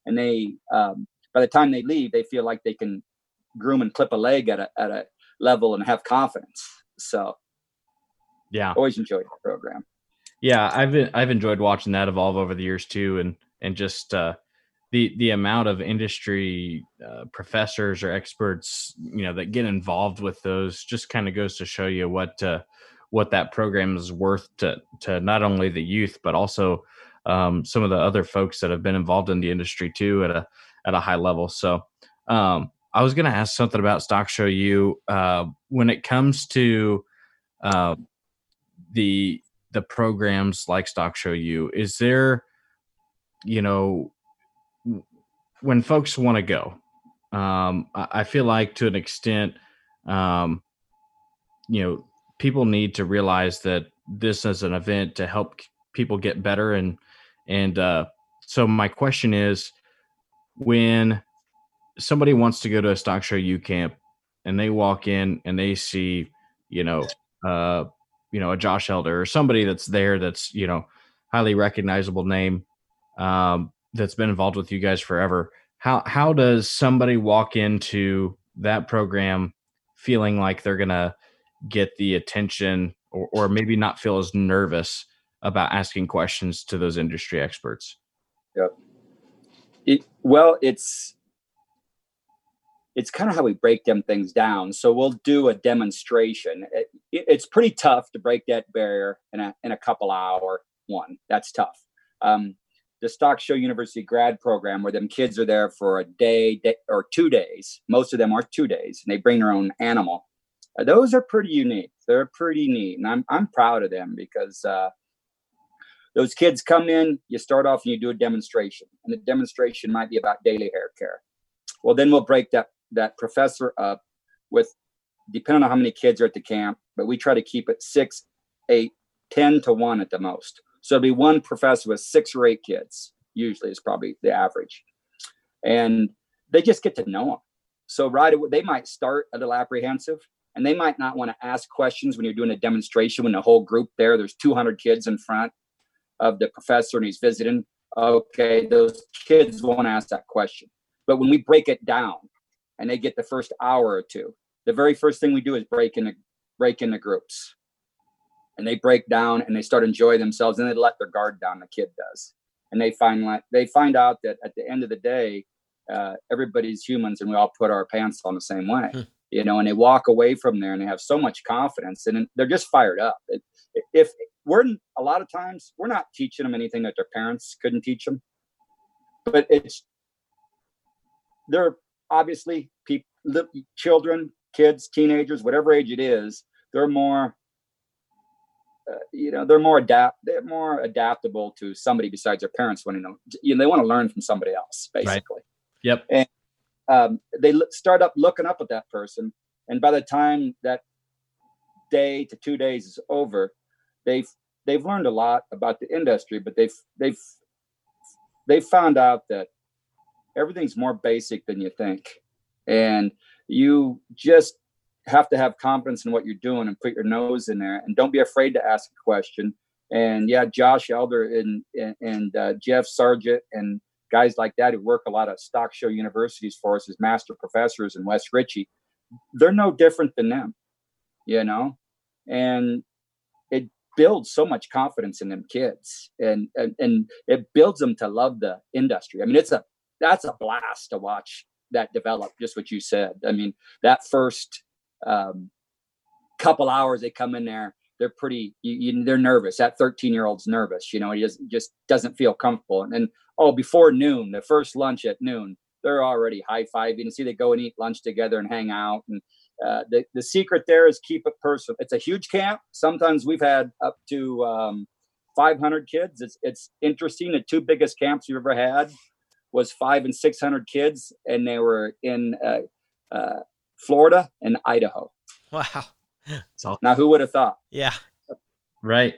and they um, by the time they leave, they feel like they can groom and clip a leg at a at a level and have confidence. So, yeah, always enjoyed the program yeah, I've been, I've enjoyed watching that evolve over the years too, and and just uh, the the amount of industry uh, professors or experts you know that get involved with those just kind of goes to show you what uh, what that program is worth to to not only the youth but also um, some of the other folks that have been involved in the industry too at a at a high level. So um, I was going to ask something about Stock Show U uh, when it comes to uh, the the programs like Stock Show U, is there, you know, when folks want to go, um, I, feel like to an extent, um, you know, people need to realize that this is an event to help people get better and and uh, so my question is when somebody wants to go to a stock show U camp and they walk in and they see, you know, uh, you know, a Josh Elder or somebody that's there that's, you know, highly recognizable name um, that's been involved with you guys forever. How how does somebody walk into that program feeling like they're gonna get the attention or, or maybe not feel as nervous about asking questions to those industry experts? Yep. It, well, it's it's kind of how we break them things down. So we'll do a demonstration. It, it's pretty tough to break that barrier in a in a couple hour one. That's tough. Um, the Stock Show University grad program, where them kids are there for a day, day or two days. Most of them are two days, and they bring their own animal. Uh, those are pretty unique. They're pretty neat, and I'm I'm proud of them because uh, those kids come in. You start off and you do a demonstration, and the demonstration might be about daily hair care. Well, then we'll break that that professor up with depending on how many kids are at the camp, but we try to keep it six, eight, ten to one at the most. So it'll be one professor with six or eight kids, usually is probably the average. And they just get to know them. So right away, they might start a little apprehensive and they might not want to ask questions when you're doing a demonstration when the whole group there, there's 200 kids in front of the professor and he's visiting. Okay, those kids won't ask that question. But when we break it down and they get the first hour or two, the very first thing we do is break into break into groups and they break down and they start enjoy themselves and they let their guard down the kid does and they find like they find out that at the end of the day uh, everybody's humans and we all put our pants on the same way hmm. you know and they walk away from there and they have so much confidence and they're just fired up it, if we're a lot of times we're not teaching them anything that their parents couldn't teach them but it's they're obviously people children kids teenagers whatever age it is they're more uh, you know they're more adapt they're more adaptable to somebody besides their parents when you know, you know they want to learn from somebody else basically. Right. yep. And um, they start up looking up at that person and by the time that day to two days is over they've they've learned a lot about the industry but they've they've they've found out that everything's more basic than you think. And you just have to have confidence in what you're doing and put your nose in there. And don't be afraid to ask a question. And yeah josh elder and and, and uh, jeff sargent and guys like that who work a lot of stock show universities for us as master professors and wes ritchie they're no different than them you know? And it builds so much confidence in them kids and, and and it builds them to love the industry. I mean it's a that's a blast to watch that develop just what you said. I mean that first um, couple hours they come in there they're pretty you, you, they're nervous. That 13 year old's nervous you know he just just doesn't feel comfortable. And then oh before noon the first lunch at noon they're already high-fiving. And see they go and eat lunch together and hang out. And uh, the, the secret there is keep it personal. It's a huge camp. Sometimes we've had up to um, 500 kids. It's, it's interesting. The two biggest camps we've ever had was five and 600 kids and they were in uh, uh, Florida, and Idaho. Wow. So, now, who would have thought? Yeah. Right.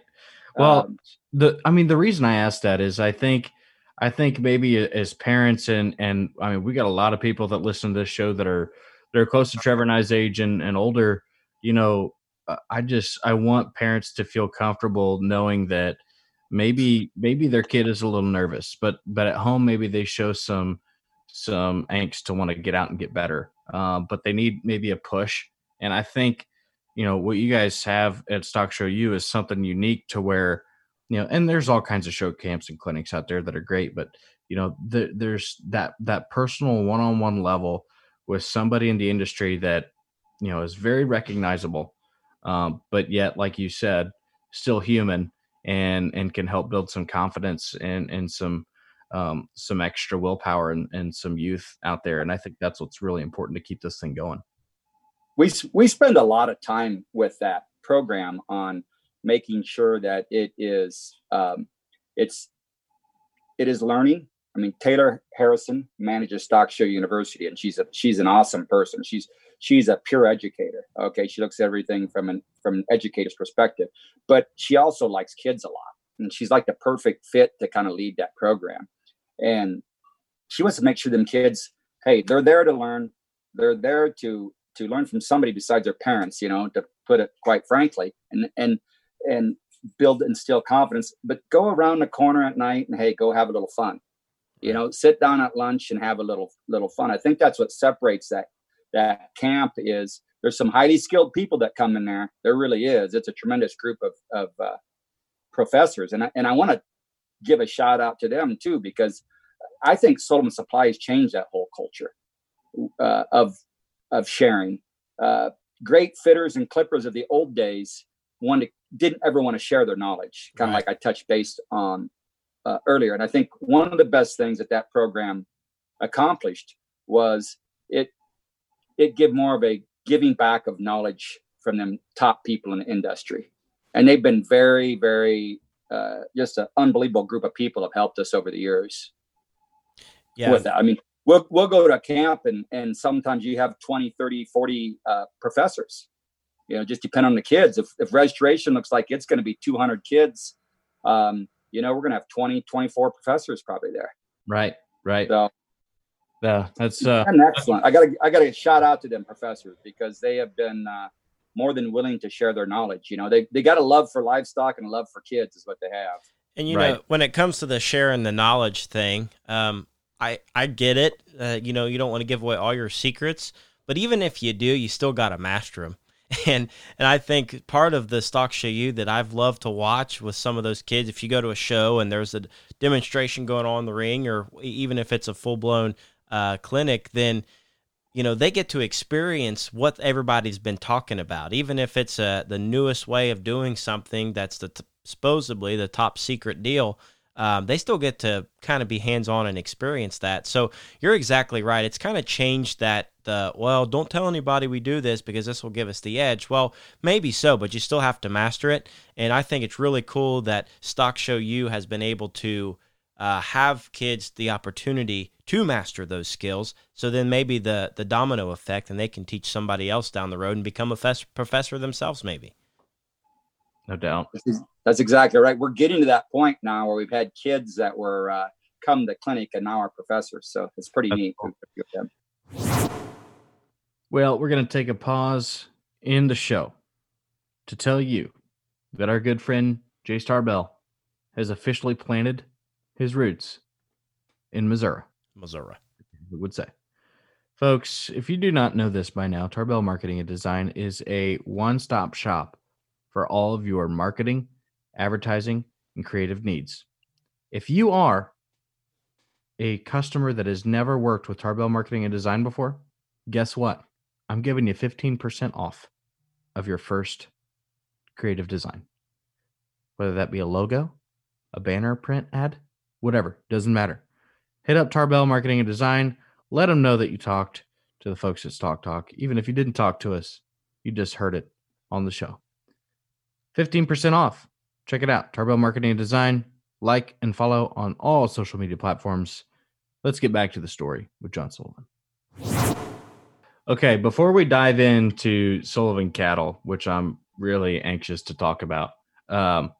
Well, um, the I mean, the reason I asked that is I think I think maybe as parents and and I mean we got a lot of people that listen to this show that are that are close to Trevor and I's age and and older. You know, uh, I just I want parents to feel comfortable knowing that maybe maybe their kid is a little nervous, but but at home maybe they show some some angst to want to get out and get better. Uh, but they need maybe a push. And I think, you know, what you guys have at Stock Show U is something unique to where, you know, and there's all kinds of show camps and clinics out there that are great, but you know, the, there's that that personal one-on-one level with somebody in the industry that you know is very recognizable, um, but yet, like you said, still human and and can help build some confidence and and some um, some extra willpower and, and some youth out there. And I think that's what's really important to keep this thing going. We, we spend a lot of time with that program on making sure that it is um, it's it is learning. I mean, Taylor Harrison manages Stock Show University, and she's a she's an awesome person. She's she's a pure educator. Okay, she looks at everything from an from an educator's perspective, but she also likes kids a lot and she's like the perfect fit to kind of lead that program. And she wants to make sure them kids, hey, they're there to learn. They're there to to learn from somebody besides their parents, you know, to put it quite frankly, and and and build and instill confidence. But go around the corner at night and hey, go have a little fun. You know, sit down at lunch and have a little little fun. I think that's what separates that that camp is there's some highly skilled people that come in there. There really is. It's a tremendous group of of uh, professors, and I, and I want to give a shout out to them too because I think Sullivan Supply has changed that whole culture uh, of of sharing. Uh, great fitters and clippers of the old days wanted didn't ever want to share their knowledge, kind of right. like I touched base on uh, earlier. And I think one of the best things that that program accomplished was it it give more of a giving back of knowledge from them top people in the industry. And they've been very, very uh, just an unbelievable group of people have helped us over the years. Yeah. With that. I mean, we'll, we'll go to a camp and, and sometimes you have 20, 30, 40 uh, professors, you know, just depend on the kids. If, if registration looks like it's going to be 200 kids, um, you know, we're going to have 20, 24 professors probably there. Right. Right. So yeah, that's uh, excellent. I got to I got to shout out to them professors because they have been uh, more than willing to share their knowledge. You know, they they got a love for livestock and a love for kids is what they have. And you right. know, when it comes to the sharing the knowledge thing, um, I I get it. Uh, you know, you don't want to give away all your secrets, but even if you do, you still got to master them. *laughs* And and I think part of the stock show you that I've loved to watch with some of those kids, if you go to a show and there's a demonstration going on in the ring, or even if it's a full blown uh, clinic, then you know they get to experience what everybody's been talking about, even if it's uh, the newest way of doing something that's the t- supposedly the top secret deal. Um, they still get to kind of be hands on and experience that. So you're exactly right. It's kind of changed that the well, don't tell anybody we do this because this will give us the edge. Well, maybe so, but you still have to master it. And I think it's really cool that Stock Show U has been able to uh, have kids the opportunity to master those skills. So then maybe the the domino effect, and they can teach somebody else down the road and become a fes- professor themselves, maybe. No doubt. That's exactly right. We're getting to that point now where we've had kids that were uh, come to clinic and now are professors. So it's pretty That's neat. Cool. Well, we're going to take a pause in the show to tell you that our good friend Jay Starbell has officially planted his roots in Missouri. Missouri. We would say. Folks, if you do not know this by now, Tarbell Marketing and Design is a one stop shop for all of your marketing, advertising, and creative needs. If you are a customer that has never worked with Tarbell Marketing and Design before, guess what? I'm giving you 15% off of your first creative design. Whether that be a logo, a banner print ad, whatever, doesn't matter. Hit up Tarbell Marketing and Design. Let them know that you talked to the folks at Stock Talk. Even if you didn't talk to us, you just heard it on the show. 15% off. Check it out. Tarbell Marketing and Design. Like and follow on all social media platforms. Let's get back to the story with John Sullivan. Okay, before we dive into Sullivan Cattle, which I'm really anxious to talk about, um,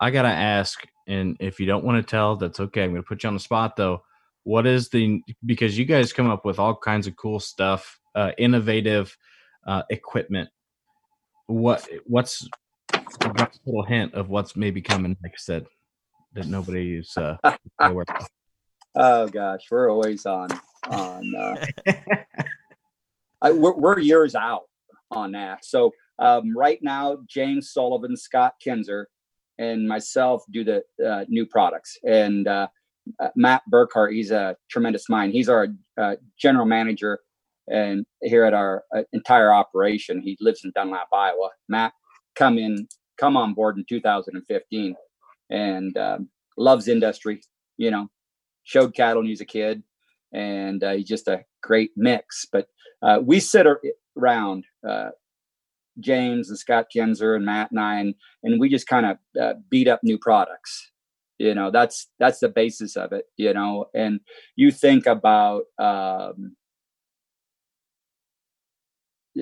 I gotta ask and if you don't want to tell, that's okay. I'm going to put you on the spot though. What is the because you guys come up with all kinds of cool stuff, uh, innovative uh, equipment. What what's a little hint of what's maybe coming next that that nobody is uh. *laughs* Oh gosh, we're always on on. Uh, *laughs* I, we're, we're years out on that. So um, right now, James Sullivan, Scott Kinzer, and myself do the uh, new products. And uh, uh, Matt Burkhart, he's a tremendous mind. He's our uh, general manager and here at our uh, entire operation. He lives in Dunlap, Iowa. Matt come in, come on board in 2015, and um, loves industry. You know, showed cattle when he was a kid, and uh, he's just a great mix. But we sit around James and Scott Kinzer and Matt and I, and, and we just kind of uh, beat up new products. You know, that's that's the basis of it. You know, and you think about um,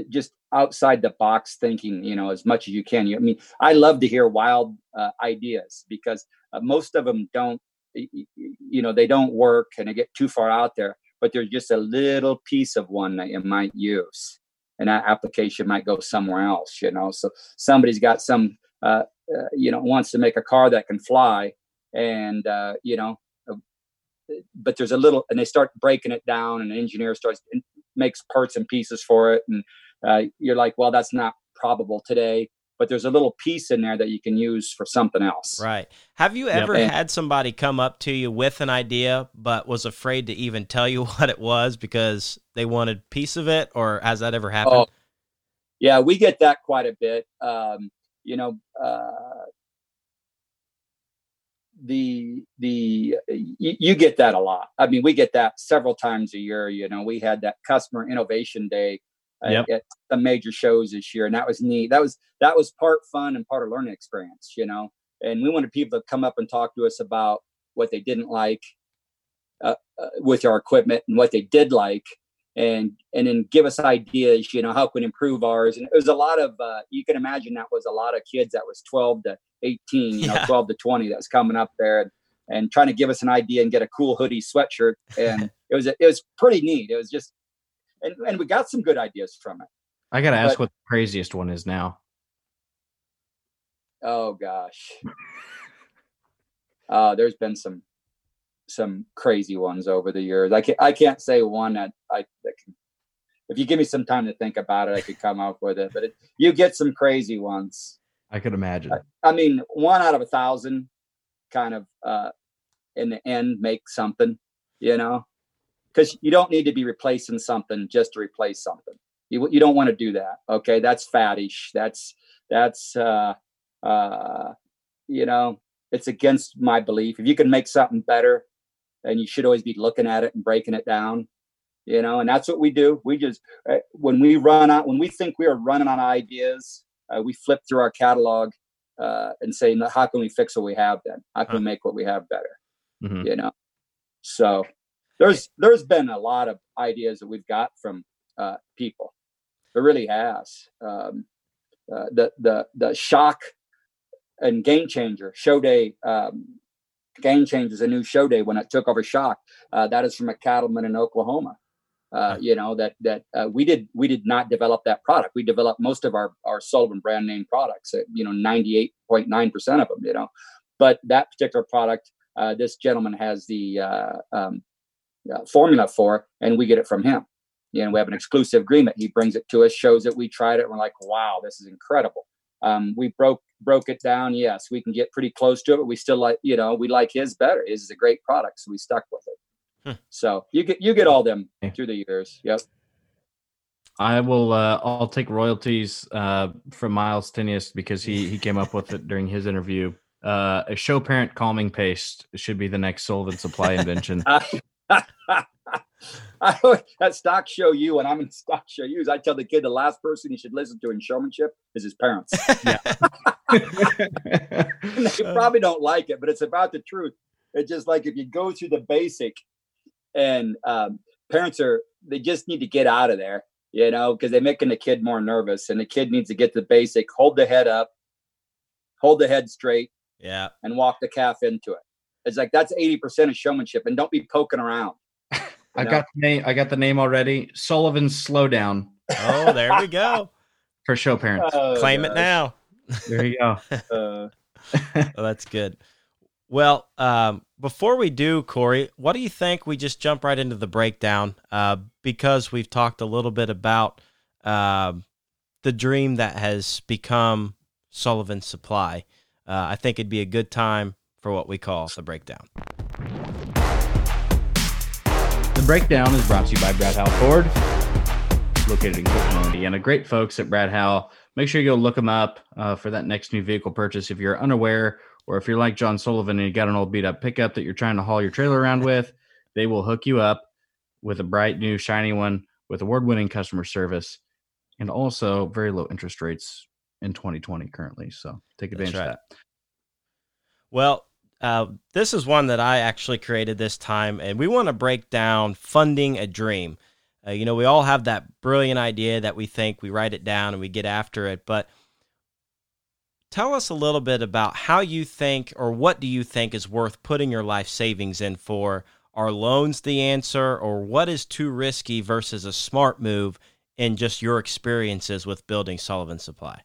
just outside the box thinking, you know, as much as you can. You, I mean, I love to hear wild uh, ideas because uh, most of them don't, you know, they don't work and they get too far out there. But there's just a little piece of one that you might use, and that application might go somewhere else. You know, so somebody's got some, uh, uh you know, wants to make a car that can fly, and uh, you know, uh, but there's a little, and they start breaking it down, and the engineer starts makes parts and pieces for it, and uh, you're like, well, that's not probable today, but there's a little piece in there that you can use for something else. Right. Have you ever yep. had somebody come up to you with an idea, but was afraid to even tell you *laughs* what it was because they wanted piece of it, or has that ever happened? Oh, yeah, we get that quite a bit. Um, you know, uh, the the you, you, get that a lot. I mean, we get that several times a year. You know, we had that customer innovation day yep. at the major shows this year, and that was neat. That was that was part fun and part of learning experience, you know. And we wanted people to come up and talk to us about what they didn't like uh, uh, with our equipment and what they did like, and and then give us ideas, you know, how can improve ours. And it was a lot of uh, you can imagine that was a lot of kids that was 12 to 18, you know, yeah. 12 to 20 that was coming up there. And, and trying to give us an idea and get a cool hoodie sweatshirt and *laughs* it was it was pretty neat it was just and, and we got some good ideas from it. I got to ask what the craziest one is now. Oh gosh. uh, there's been some some crazy ones over the years. I can't I can't say one that I that can, if you give me some time to think about it, I could come up with it. But it, you get some crazy ones. I could imagine. I, I, mean, one out of a thousand, kind of uh, in the end, make something. You know, because you don't need to be replacing something just to replace something. You you don't want to do that. Okay, that's faddish. That's that's uh, uh, you know it's against my belief. If you can make something better, then you should always be looking at it and breaking it down. You know, and that's what we do. We just uh, when we run out when we think we are running on ideas, uh, we flip through our catalog uh, and say, how can we fix what we have? Then how can we make what we have better? Mm-hmm. You know, so there's there's been a lot of ideas that we've got from uh, people. It really has. Um, uh, the the the shock and game changer show day. Um, game changer is a new show day when it took over shock. Uh, that is from a cattleman in Oklahoma. Uh, you know that that uh, we did we did not develop that product. We developed most of our our Sullivan brand name products. Uh, you know, ninety eight point nine percent of them. You know, but that particular product, uh, this gentleman has the uh, um, uh, formula for, and we get it from him. You know, we have an exclusive agreement. He brings it to us, shows it. we tried it, and we're like, wow, this is incredible. Um, we broke broke it down. Yes, we can get pretty close to it, but we still like, you know, we like his better. His is a great product, so we stuck with it. Hmm. So you get you get all them through the years. Yep. I will. Uh, I'll take royalties uh, from Miles Tinius because he he came up with it *laughs* during his interview. Uh, a show parent calming paste should be the next Sullivan Supply invention. *laughs* I, *laughs* at stock show you and I'm in stock show use. I tell the kid the last person he should listen to in showmanship is his parents. *laughs* Yeah. *laughs* they probably don't like it, but it's about the truth. It's just like if you go through the basic and um, parents are, they just need to get out of there, you know, because they're making the kid more nervous and the kid needs to get the basic, hold the head up, hold the head straight. Yeah. And walk the calf into it. It's like that's 80% of showmanship and don't be poking around. *laughs* I know? got the name. I got the name already. Sullivan's Slowdown. Oh, there we go. *laughs* For show parents. Oh, Claim gosh. it now. There you go. *laughs* Uh. well, that's good. Well, um, before we do, Corey, what do you think? We just jump right into the breakdown uh, because we've talked a little bit about uh, the dream that has become Sullivan Supply. Uh, I think it'd be a good time for what we call the breakdown. The breakdown is brought to you by Brad Howell Ford, located in Cookman, Indiana. Great folks at Brad Howell. Make sure you go look them up uh, for that next new vehicle purchase. If you're unaware, or if you're like John Sullivan and you got an old beat up pickup that you're trying to haul your trailer around with, they will hook you up with a bright new shiny one with award winning customer service and also very low interest rates in 2020 currently. So take advantage right. of that. Well, uh, this is one that I actually created this time, and we want to break down funding a dream. Uh, you know, we all have that brilliant idea that we think, we write it down and we get after it. But tell us a little bit about how you think or what do you think is worth putting your life savings in for? Are loans the answer, or what is too risky versus a smart move in just your experiences with building Sullivan Supply?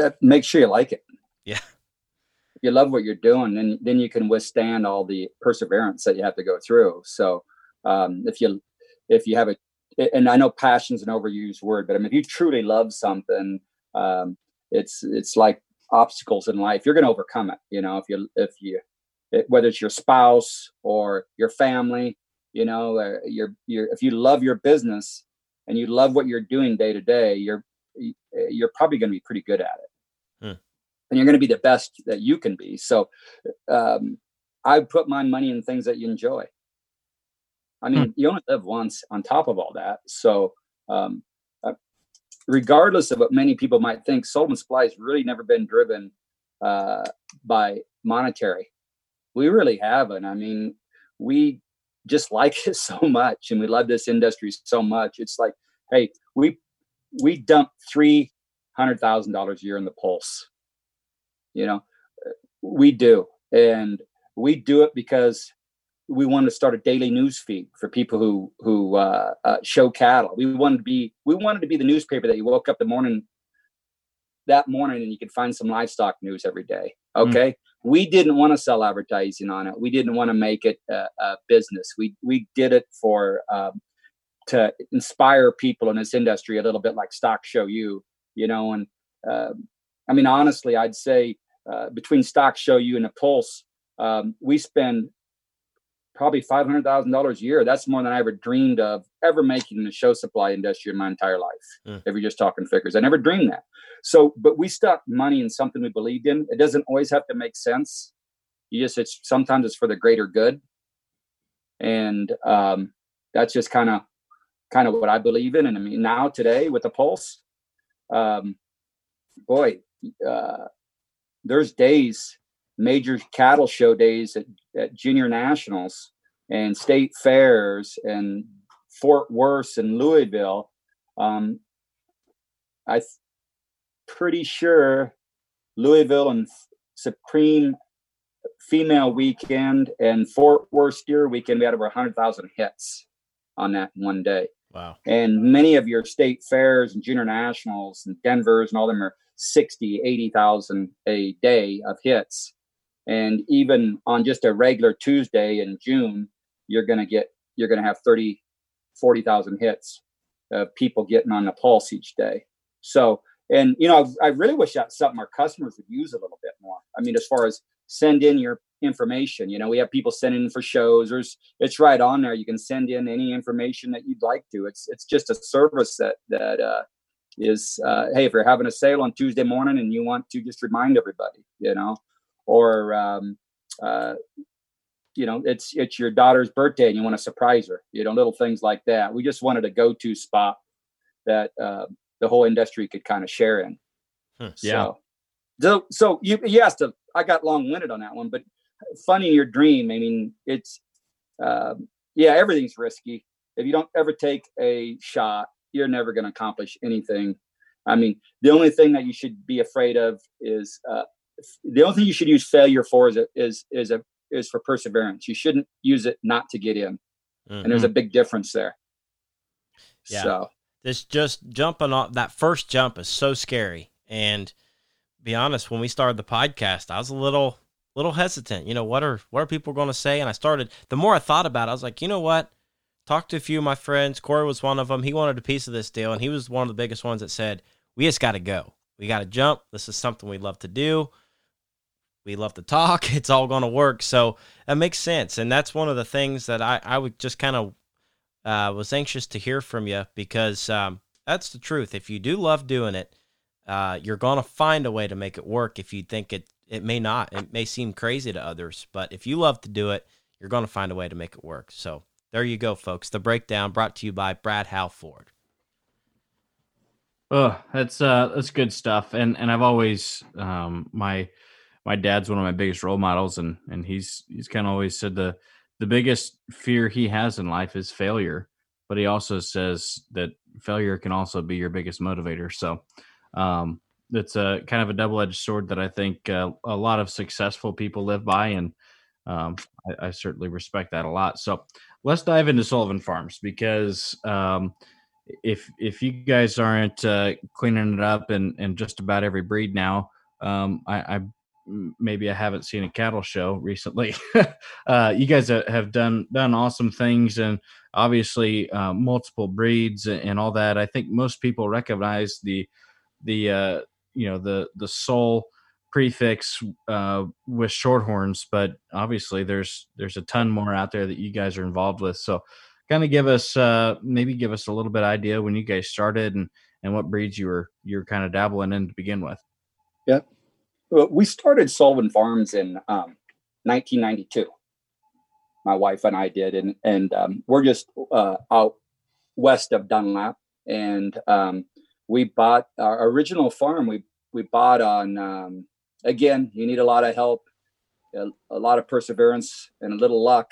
Uh, make sure you like it. Yeah. If you love what you're doing, then then you can withstand all the perseverance that you have to go through. So um, if you if you have a and I know passion's an overused word, but I mean if you truly love something, um, it's it's like obstacles in life. You're going to overcome it. You know, if you if you it, whether it's your spouse or your family, you know, uh, you're you're if you love your business and you love what you're doing day to day, you're you're probably going to be pretty good at it. Hmm. And you're going to be the best that you can be. So um, I put my money in things that you enjoy. I mean, hmm. you only live once on top of all that. So, um, uh, regardless of what many people might think, Sullivan Supply has really never been driven uh, by monetary. We really haven't. I mean, we just like *laughs* it so much and we love this industry so much. It's like, hey, we we dump three hundred thousand dollars a year in the pulse. You know, we do, and we do it because we want to start a daily news feed for people who who uh, uh, show cattle. We wanted to be we wanted to be the newspaper that you woke up the morning that morning and you could find some livestock news every day. Hmm. Okay, mm. we didn't want to sell advertising on it. We didn't want to make it a, a business. We we did it for um, to inspire people in this industry a little bit like stock show you you know and uh, i mean honestly i'd say uh, between stock show you and the pulse um, we spend probably $500000 a year. That's more than i ever dreamed of ever making in the show supply industry in my entire life mm. if you're just talking figures. I never dreamed that. So but we stuck money in something we believed in. It doesn't always have to make sense. You just it's sometimes it's for the greater good. And um, that's just kind of kind of what I believe in. And I mean, now today with the Pulse, um, boy, uh, there's days, major cattle show days at, at junior nationals and state fairs and Fort Worth and Louisville. Um, I'm pretty sure Louisville and Supreme Female Weekend and Fort Worth Steer Weekend, we had over 100,000 hits on that one day. Wow. And many of your state fairs and junior nationals and Denver's and all them are 60, 80,000 a day of hits. And even on just a regular Tuesday in June, you're going to get, you're going to have 30, 40,000 hits of people getting on the pulse each day. So, and you know, I really wish that something our customers would use a little bit more. I mean, as far as send in your information. You know, we have people sending in for shows. There's it's right on there. You can send in any information that you'd like to. It's it's just a service that that uh, is uh, hey, if you're having a sale on Tuesday morning and you want to just remind everybody, you know, or um, uh, you know, it's it's your daughter's birthday and you want to surprise her. You know, little things like that. We just wanted a go-to spot that uh, the whole industry could kind of share in. Hmm. Yeah. So, so you you asked a I got long winded on that one, but funding your dream. I mean, it's uh, yeah, everything's risky. If you don't ever take a shot, you're never going to accomplish anything. I mean, the only thing that you should be afraid of is uh, the only thing you should use failure for is a, is is a is for perseverance. You shouldn't use it not to get in, mm-hmm. and there's a mm-hmm. big difference there. Yeah. So this just jumping off that first jump is so scary, and be honest, when we started the podcast, I was a little little hesitant. You know, what are what are people going to say? And I started. The more I thought about it, I was like, you know what? Talked to a few of my friends. Corey was one of them. He wanted a piece of this deal, and he was one of the biggest ones that said, "We just got to go. We got to jump. This is something we love to do. We love to talk. *laughs* It's all going to work." So that makes sense, and that's one of the things that I I would just kind of uh, was anxious to hear from you because um, that's the truth. If you do love doing it, uh, you're going to find a way to make it work. If you think it it may not. It may seem crazy to others, but if you love to do it, you're going to find a way to make it work. So there you go, folks. The breakdown brought to you by Brad Howell Ford. Oh, that's uh that's good stuff. And and I've always um my my dad's one of my biggest role models and and he's he's kind of always said the the biggest fear he has in life is failure, but he also says that failure can also be your biggest motivator. So, um, it's a kind of a double-edged sword that I think uh, a lot of successful people live by, and um, I, I, certainly respect that a lot. So let's dive into Sullivan Farms because um, if if you guys aren't uh, cleaning it up in, in just about every breed now, um, I, I maybe I haven't seen a cattle show recently. *laughs* uh, you guys have done done awesome things, and obviously uh, multiple breeds and all that. I think most people recognize the the uh, you know the the sole prefix uh, with shorthorns, but obviously there's there's a ton more out there that you guys are involved with. So, kind of give us uh, maybe give us a little bit idea when you guys started and and what breeds you were you're kind of dabbling in to begin with. Yeah, well, we started Sullivan Farms in um, 1992. My wife and I did, and and um, we're just uh, out west of Dunlap, and um, we bought our original farm. We we bought on um, again. You need a lot of help, a, a, lot of perseverance, and a little luck.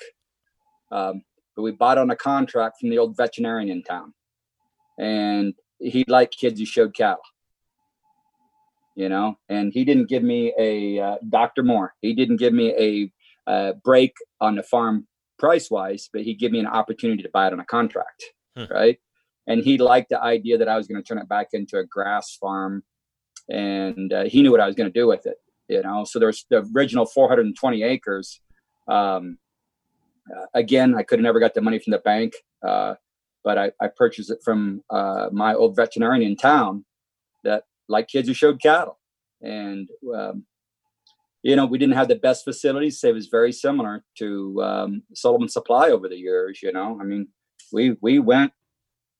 Um, but we bought on a contract from the old veterinarian in town, and he liked kids who showed cattle. You know, and he didn't give me a uh, Doctor Moore. He didn't give me a uh, break on the farm price wise, but he gave me an opportunity to buy it on a contract, hmm. right? And he liked the idea that I was going to turn it back into a grass farm, and uh, he knew what I was going to do with it. You know, so there's the original 420 acres. Um, uh, again, I could have never got the money from the bank, uh, but I, I, purchased it from uh, my old veterinarian in town that like kids who showed cattle, and um, you know, we didn't have the best facilities. So it was very similar to um, Sullivan Supply over the years. You know, I mean, we we went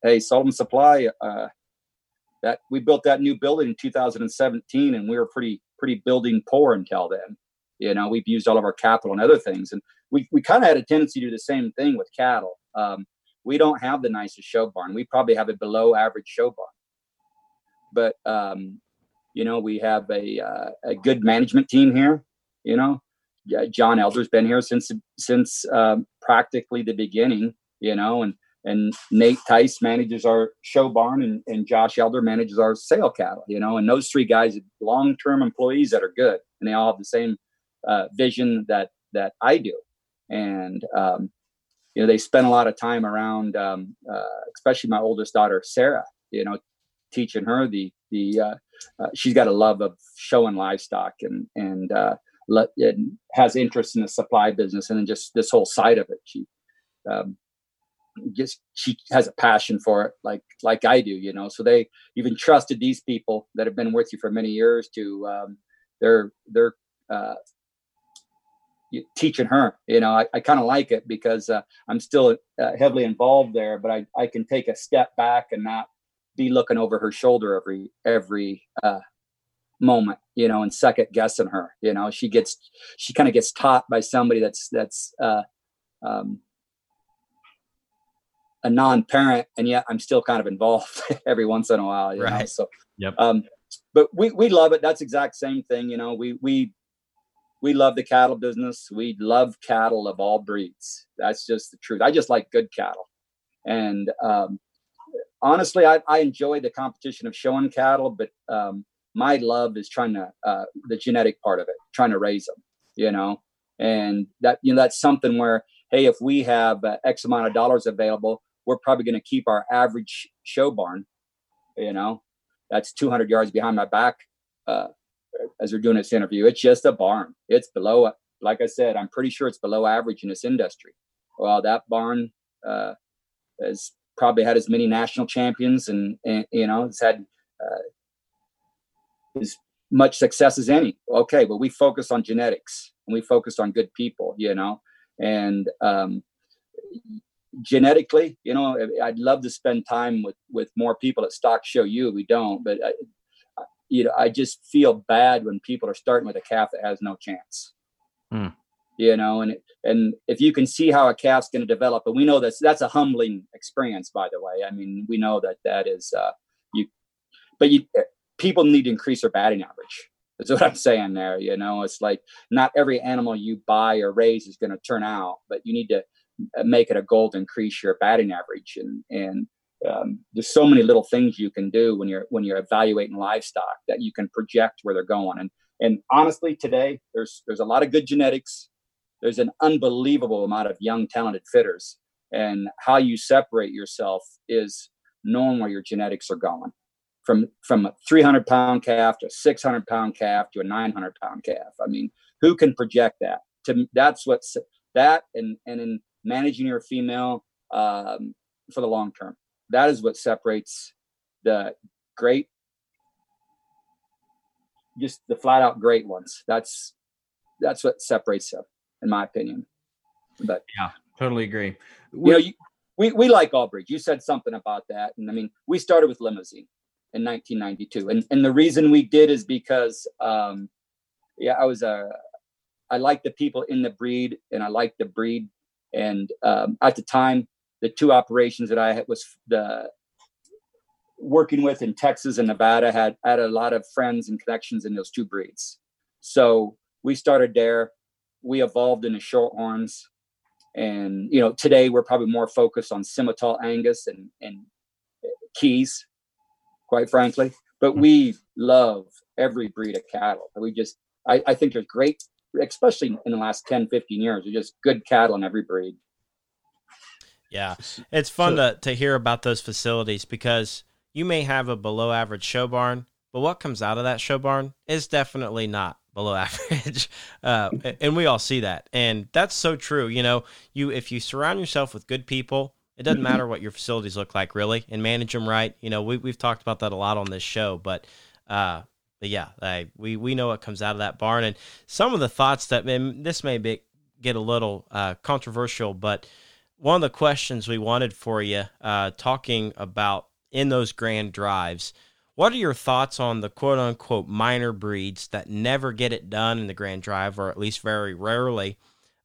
hey, Sullivan Supply, uh, that we built that new building in 2017, and we were pretty pretty building poor until then. You know, we've used all of our capital and other things, and we we kind of had a tendency to do the same thing with cattle. Um, we don't have the nicest show barn. We probably have a below average show barn, but um, you know, we have a uh, a good management team here. You know, John Elder's been here since since um, practically the beginning. You know, and and Nate Tice manages our show barn and, and Josh Elder manages our sale cattle, you know, and those three guys are long-term employees that are good and they all have the same uh, vision that, that I do. And, um, you know, they spend a lot of time around, um, uh, especially my oldest daughter, Sarah, you know, teaching her the, the, uh, uh she's got a love of showing livestock and, and, uh, and has interest in the supply business and then just this whole side of it. She, um, just she has a passion for it like like i do you know? So they even trusted these people that have been with you for many years to um, they're they're uh, teaching her you know? I, I kind of like it because uh, i'm still uh, heavily involved there but i i can take a step back and not be looking over her shoulder every every uh, moment you know and second guessing her you know? She gets she kind of gets taught by somebody that's that's uh um a non-parent and yet i'm still kind of involved *laughs* every once in a while you right. know so yep. um but we we love it. That's exact same thing you know we we we love the cattle business. We love cattle of all breeds. That's just the truth. I just like good cattle. And um honestly i, I enjoy the competition of showing cattle but um my love is trying to uh the genetic part of it trying to raise them you know? And that you know that's something where hey if we have uh, x amount of dollars available we're probably going to keep our average show barn. You know, that's 200 yards behind my back uh, as we're doing this interview. It's just a barn. It's below, like I said, I'm pretty sure it's below average in this industry. Well, that barn uh, has probably had as many national champions and, and you know, it's had uh, as much success as any. Okay, but we focus on genetics and we focus on good people, you know, and um, genetically, you know, I'd love to spend time with with more people at Stock Show U. We don't, but I, you know, I just feel bad when people are starting with a calf that has no chance. Hmm. You know, and and if you can see how a calf's going to develop, and we know that's that's a humbling experience, by the way. I mean, we know that that is uh, you, but you people need to increase their batting average. That's what I'm saying there. You know, it's like not every animal you buy or raise is going to turn out, but you need to make it a goal to increase your batting average. And and um, there's so many little things you can do when you're when you're evaluating livestock that you can project where they're going. And and honestly, today there's there's a lot of good genetics. There's an unbelievable amount of young talented fitters, and how you separate yourself is knowing where your genetics are going from from a 300 pound calf to a 600 pound calf to a 900 pound calf i mean who can project that to that's what's that and and in managing your female um, for the long term that is what separates the great just the flat out great ones that's that's what separates them in my opinion but yeah totally agree you know you, we, we like all breeds. You said something about that. And I mean, we started with Limousin in 1992. And, and the reason we did is because, um, yeah, I was, a, I like the people in the breed and I like the breed. And um, at the time, the two operations that I was the working with in Texas and Nevada had had a lot of friends and connections in those two breeds. So we started there. We evolved into shorthorns and you know, today we're probably more focused on Simmental Angus and and Chis, quite frankly. But we love every breed of cattle. We just, I, I think there's great, especially in the last 10, 15 years, there's just good cattle in every breed. Yeah, it's fun so, to, to hear about those facilities because you may have a below average show barn, but what comes out of that show barn is definitely not below *laughs* average, uh, and we all see that, and that's so true. You know, you if you surround yourself with good people, it doesn't matter what your facilities look like, really, and manage them right. You know, we we've talked about that a lot on this show, but. Uh, but yeah, I, we we know what comes out of that barn, and some of the thoughts that this may be, get a little uh, controversial, but one of the questions we wanted for you, uh, talking about in those grand drives, what are your thoughts on the quote unquote minor breeds that never get it done in the Grand Drive, or at least very rarely?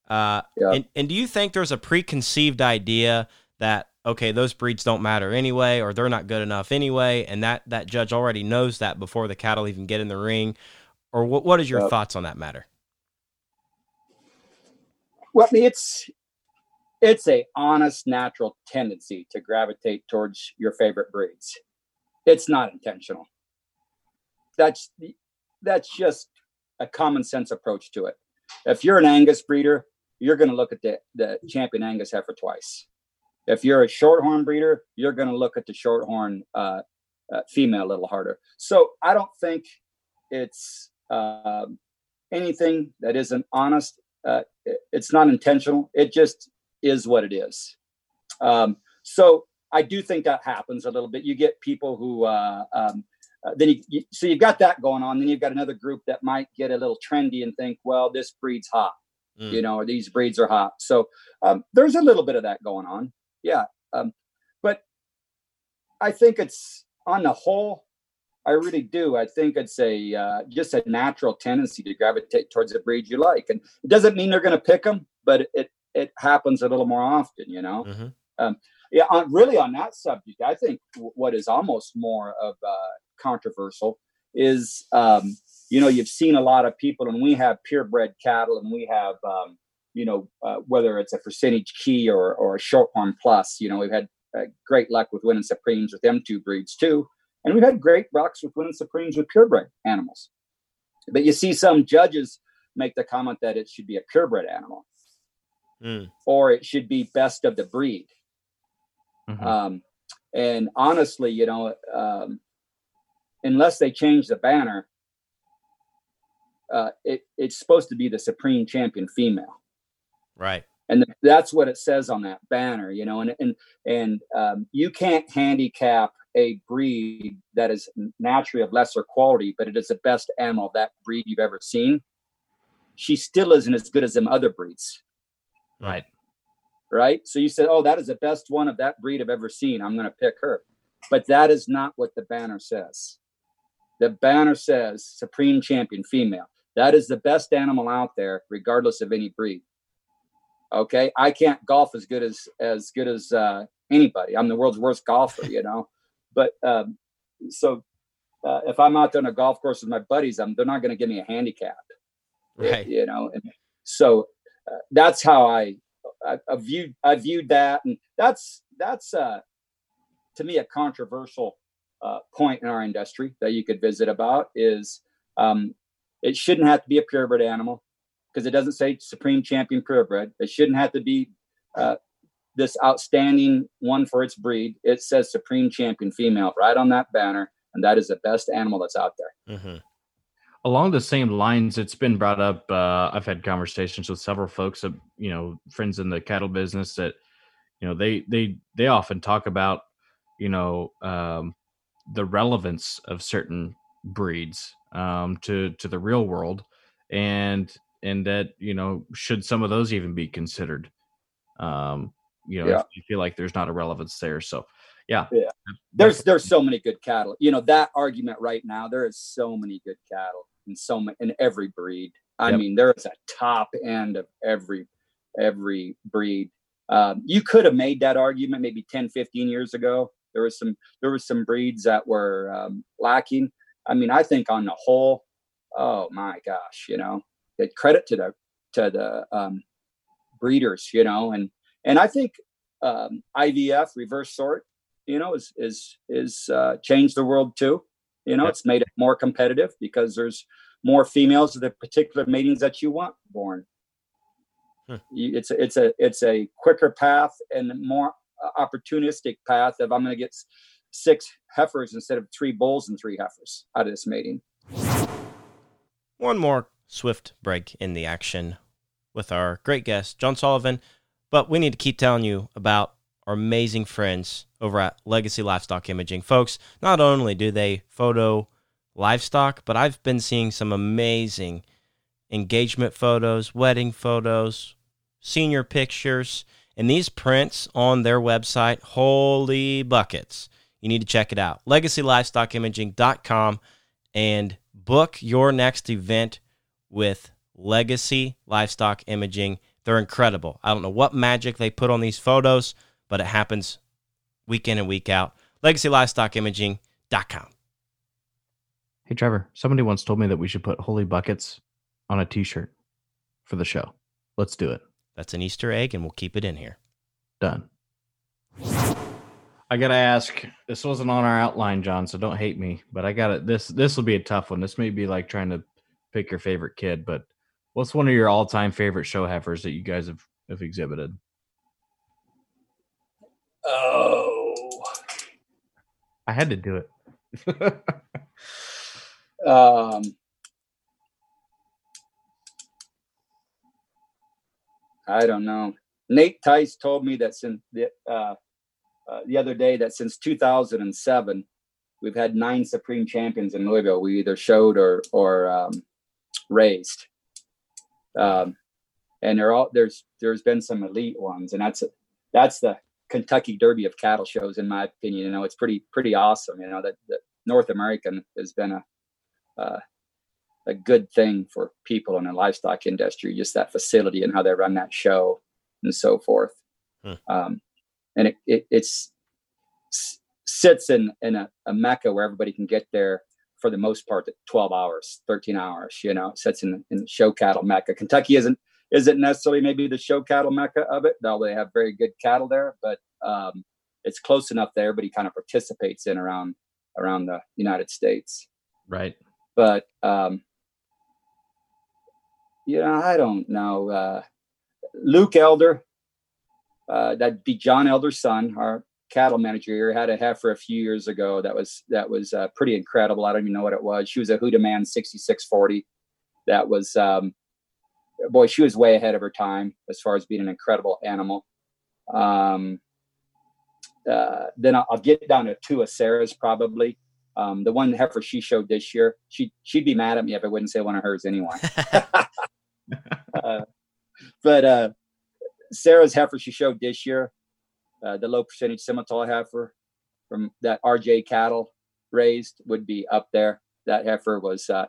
Uh, yeah. and, and do you think there's a preconceived idea that okay, those breeds don't matter anyway, or they're not good enough anyway, and that that judge already knows that before the cattle even get in the ring, or what? What is your thoughts on that matter? Well, I mean, it's it's a honest, natural tendency to gravitate towards your favorite breeds. It's not intentional. That's that's just a common sense approach to it. If you're an Angus breeder, you're going to look at the, the champion Angus heifer twice. If you're a shorthorn breeder, you're going to look at the shorthorn uh, uh, female a little harder. So I don't think it's uh, anything that isn't honest. Uh, it's not intentional. It just is what it is. Um, so I do think that happens a little bit. You get people who uh, um, uh, then you, you, so you've got that going on. Then you've got another group that might get a little trendy and think, well, this breed's hot, mm. you know, or these breeds are hot. So um, there's a little bit of that going on, yeah. Um, but I think it's on the whole, I really do. I think it's a uh, just a natural tendency to gravitate towards the breed you like, and it doesn't mean they're going to pick them, but it it happens a little more often, you know. Mm-hmm. Um, yeah, on, really on that subject, I think w- what is almost more of uh, controversial is, um, you know, you've seen a lot of people, and we have purebred cattle, and we have, um, you know, uh, whether it's a percentage Chi or or a shorthorn plus, you know, we've had uh, great luck with winning supremes with M2 breeds too, and we've had great lucks with winning supremes with purebred animals. But you see some judges make the comment that it should be a purebred animal, mm. or it should be best of the breed Mm-hmm. Um, and honestly, you know, um, unless they change the banner, uh, it, it's supposed to be the supreme champion female. Right. And that's what it says on that banner, you know, and, and, and um, you can't handicap a breed that is naturally of lesser quality, but it is the best animal of that breed you've ever seen. She still isn't as good as them other breeds. Right right? So you said, oh, that is the best one of that breed I've ever seen. I'm going to pick her. But that is not what the banner says. The banner says supreme champion female. That is the best animal out there, regardless of any breed. Okay, I can't golf as good as as good as uh, anybody. I'm the world's worst golfer, you know. *laughs* But um, so uh, if I'm out there on a golf course with my buddies, I'm, they're not going to give me a handicap, Right. you know. And so uh, that's how I, I, I viewed I viewed that, and that's that's uh, to me a controversial uh, point in our industry that you could visit about is um, it shouldn't have to be a purebred animal because it doesn't say supreme champion purebred. It shouldn't have to be uh, this outstanding one for its breed. It says supreme champion female right on that banner, and that is the best animal that's out there. hmm along the same lines it's been brought up uh, i've had conversations with several folks uh, you know friends in the cattle business that you know they they they often talk about you know um, the relevance of certain breeds um, to to the real world and and that you know should some of those even be considered um you know Yeah. if you feel like there's not a relevance there so yeah Yeah. there's there's so many good cattle. You know that argument right now. There is so many good cattle in so many in every breed. I Yep. mean, there is a top end of every every breed. Um, you could have made that argument maybe 10, 15 years ago. There was some there was some breeds that were um, lacking. I mean, I think on the whole, oh my gosh, you know, credit to the to the um, breeders, you know, and and I think um, IVF reverse sort you know, is is is uh, changed the world too. You know, it's made it more competitive because there's more females of the particular matings that you want born. Hmm. You- It's a, it's a it's a quicker path and more uh, opportunistic path of I'm going to get six heifers instead of three bulls and three heifers out of this mating. One more swift break in the action with our great guest, John Sullivan. But we need to keep telling you about our amazing friends over at Legacy Livestock Imaging. Folks, not only do they photo livestock, but I've been seeing some amazing engagement photos, wedding photos, senior pictures, and these prints on their website, holy buckets. You need to check it out. LegacyLivestockImaging.com and book your next event with Legacy Livestock Imaging. They're incredible. I don't know what magic they put on these photos, but it happens week in and week out. LegacyLivestockImaging.com. hey trevor somebody once told me that we should put holy buckets on a t-shirt for the show let's do it That's an Easter egg, and we'll keep it in here. Done. I gotta ask. This wasn't on our outline, John, so don't hate me. But I got it. This this will be a tough one. This may be like trying to pick your favorite kid. But what's one of your all time favorite show heifers that you guys have have exhibited? Oh, I had to do it. *laughs* um, I don't know. Nate Tice told me that since the, uh, uh, the other day that since 2007, we've had nine supreme champions in Louisville. We either showed or or um, raised, um, and they're all there's there's been some elite ones, and that's that's the Kentucky Derby of cattle shows, in my opinion. You know, it's pretty pretty awesome. You know that, that North American has been a uh, a good thing for people in the livestock industry, just that facility and how they run that show and so forth. Hmm. Um, and it, it it's sits in in a, a mecca where everybody can get there for the most part 12 hours 13 hours you know it sits in, in show cattle mecca kentucky isn't isn't necessarily maybe the show cattle mecca of it though they have very good cattle there but um, it's close enough that everybody kind of participates in around around the united states right. but um you know i don't know uh luke elder uh that'd be john elder's son our cattle manager here had a heifer a few years ago that was that was uh, pretty incredible i don't even know what it was she was a huda man 6640 that was um boy she was way ahead of her time as far as being an incredible animal um uh, then I'll, I'll get down to two of Sarah's probably. Um, the one heifer she showed this year, she she'd be mad at me if I wouldn't say one of hers anyway. *laughs* *laughs* uh, but uh, Sarah's heifer she showed this year, uh, the low percentage Simmental heifer from that RJ cattle raised would be up there. That heifer was uh,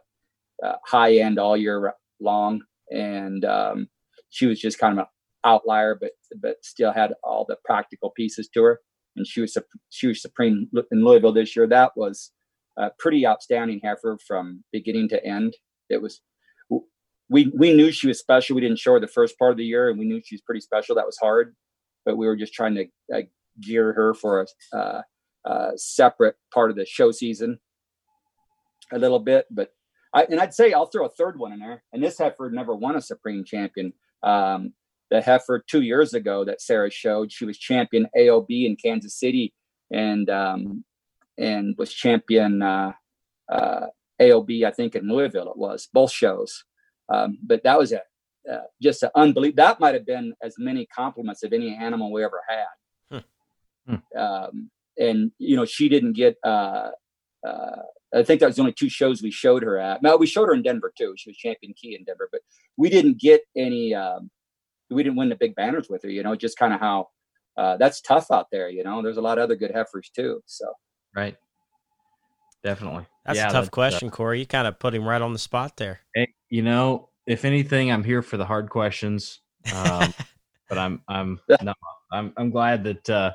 uh, high end all year long, and um, she was just kind of an outlier, but but still had all the practical pieces to her. And she was she was supreme in Louisville this year. That was a pretty outstanding heifer from beginning to end. It was we we knew she was special. We didn't show her the first part of the year, and we knew she was pretty special. That was hard, but we were just trying to uh, gear her for a uh, separate part of the show season a little bit. But I and I'd say I'll throw a third one in there. And this heifer never won a supreme champion. Um, the heifer two years ago that Sarah showed, she was champion AOB in Kansas City, and um, and was champion uh, uh, AOB I think in Louisville. It was both shows. Um, but that was a uh, just an unbelievable. That might have been as many compliments of any animal we ever had. Hmm. Hmm. Um, and you know, she didn't get. Uh, uh, I think that was the only two shows we showed her at. Now we showed her in Denver too. She was champion Chi in Denver, but we didn't get any. Um, we didn't win the big banners with her. You know, just kind of how uh, that's tough out there. You know, there's a lot of other good heifers too. So right, definitely. That's yeah, a tough question, uh, Corey. You kind of put him right on the spot there. Hey, you know, if anything, I'm here for the hard questions. Um, *laughs* but I'm I'm *laughs* no, I'm I'm glad that uh,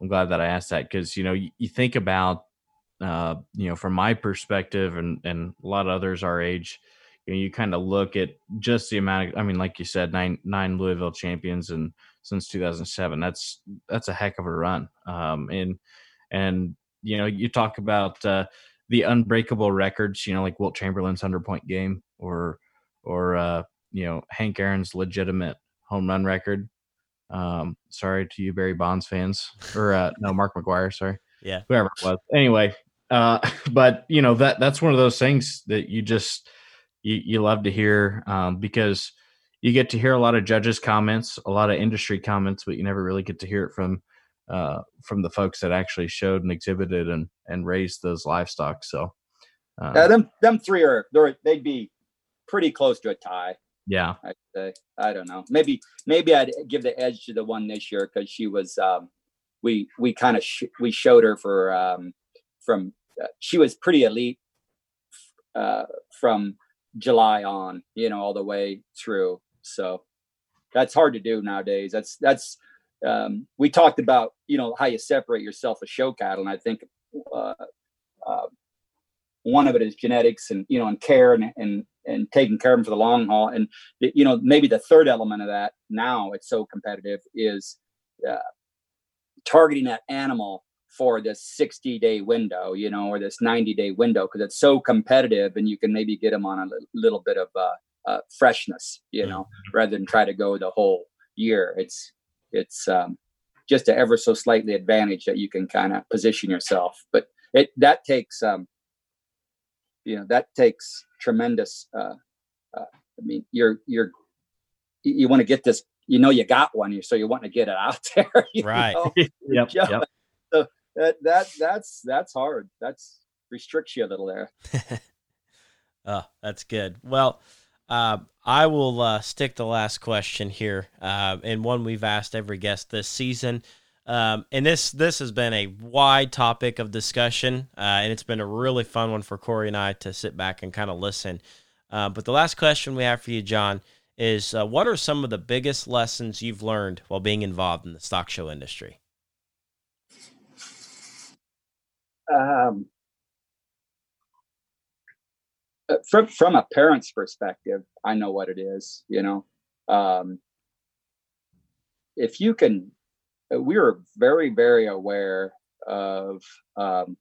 I'm glad that I asked that because you know you, you, think about uh, you know from my perspective and and a lot of others our age, you know, you kind of look at just the amount of I mean, like you said, nine nine Louisville champions and since 2007. That's that's a heck of a run. Um, and and you know you talk about uh, the unbreakable records, you know, like Wilt Chamberlain's hundred point game or or uh, you know Hank Aaron's legitimate home run record. Um, sorry to you Barry Bonds fans, or uh, no Mark McGwire. Sorry, yeah, whoever it was. Anyway, uh, *laughs* but you know that that's one of those things that you just you, you love to hear um, because you get to hear a lot of judges' comments, a lot of industry comments, but you never really get to hear it from uh, from the folks that actually showed and exhibited and and raised those livestock. So, uh, yeah, them them three are they'd be pretty close to a tie. Yeah, I'd say. I don't know. Maybe maybe I'd give the edge to the one this year because she was. Um, we we kind of sh- we showed her for um, from uh, she was pretty elite uh, from July on, you know, all the way through. So that's hard to do nowadays. That's that's um, we talked about you know how you separate yourself a show cattle, and I think uh, uh, one of it is genetics and you know and care and and and taking care of them for the long haul. And the, you know maybe the third element of that now it's so competitive is uh, targeting that animal for this 60 day window, you know, or this 90 day window because it's so competitive and you can maybe get them on a little bit of uh, uh, freshness, you know, mm-hmm. rather than try to go the whole year. It's it's um, just a ever so slightly advantage that you can kind of position yourself. But it that takes um, you know that takes tremendous. Uh, uh, I mean, you're you're you want to get this. You know, you got one, so you want to get it out *laughs* there. right. *laughs* yep. yep. So that that that's that's hard. That's restricts you a little there. *laughs* oh, that's good. Well, uh, I will uh, stick the last question here, uh, and one we've asked every guest this season. Um, and this this has been a wide topic of discussion, uh, and it's been a really fun one for Corey and I to sit back and kind of listen. Uh, but the last question we have for you, John, is uh, what are some of the biggest lessons you've learned while being involved in the stock show industry? Um, uh, from from a parent's perspective, I know what it is. You know, um, if you can, we were very very aware of, um,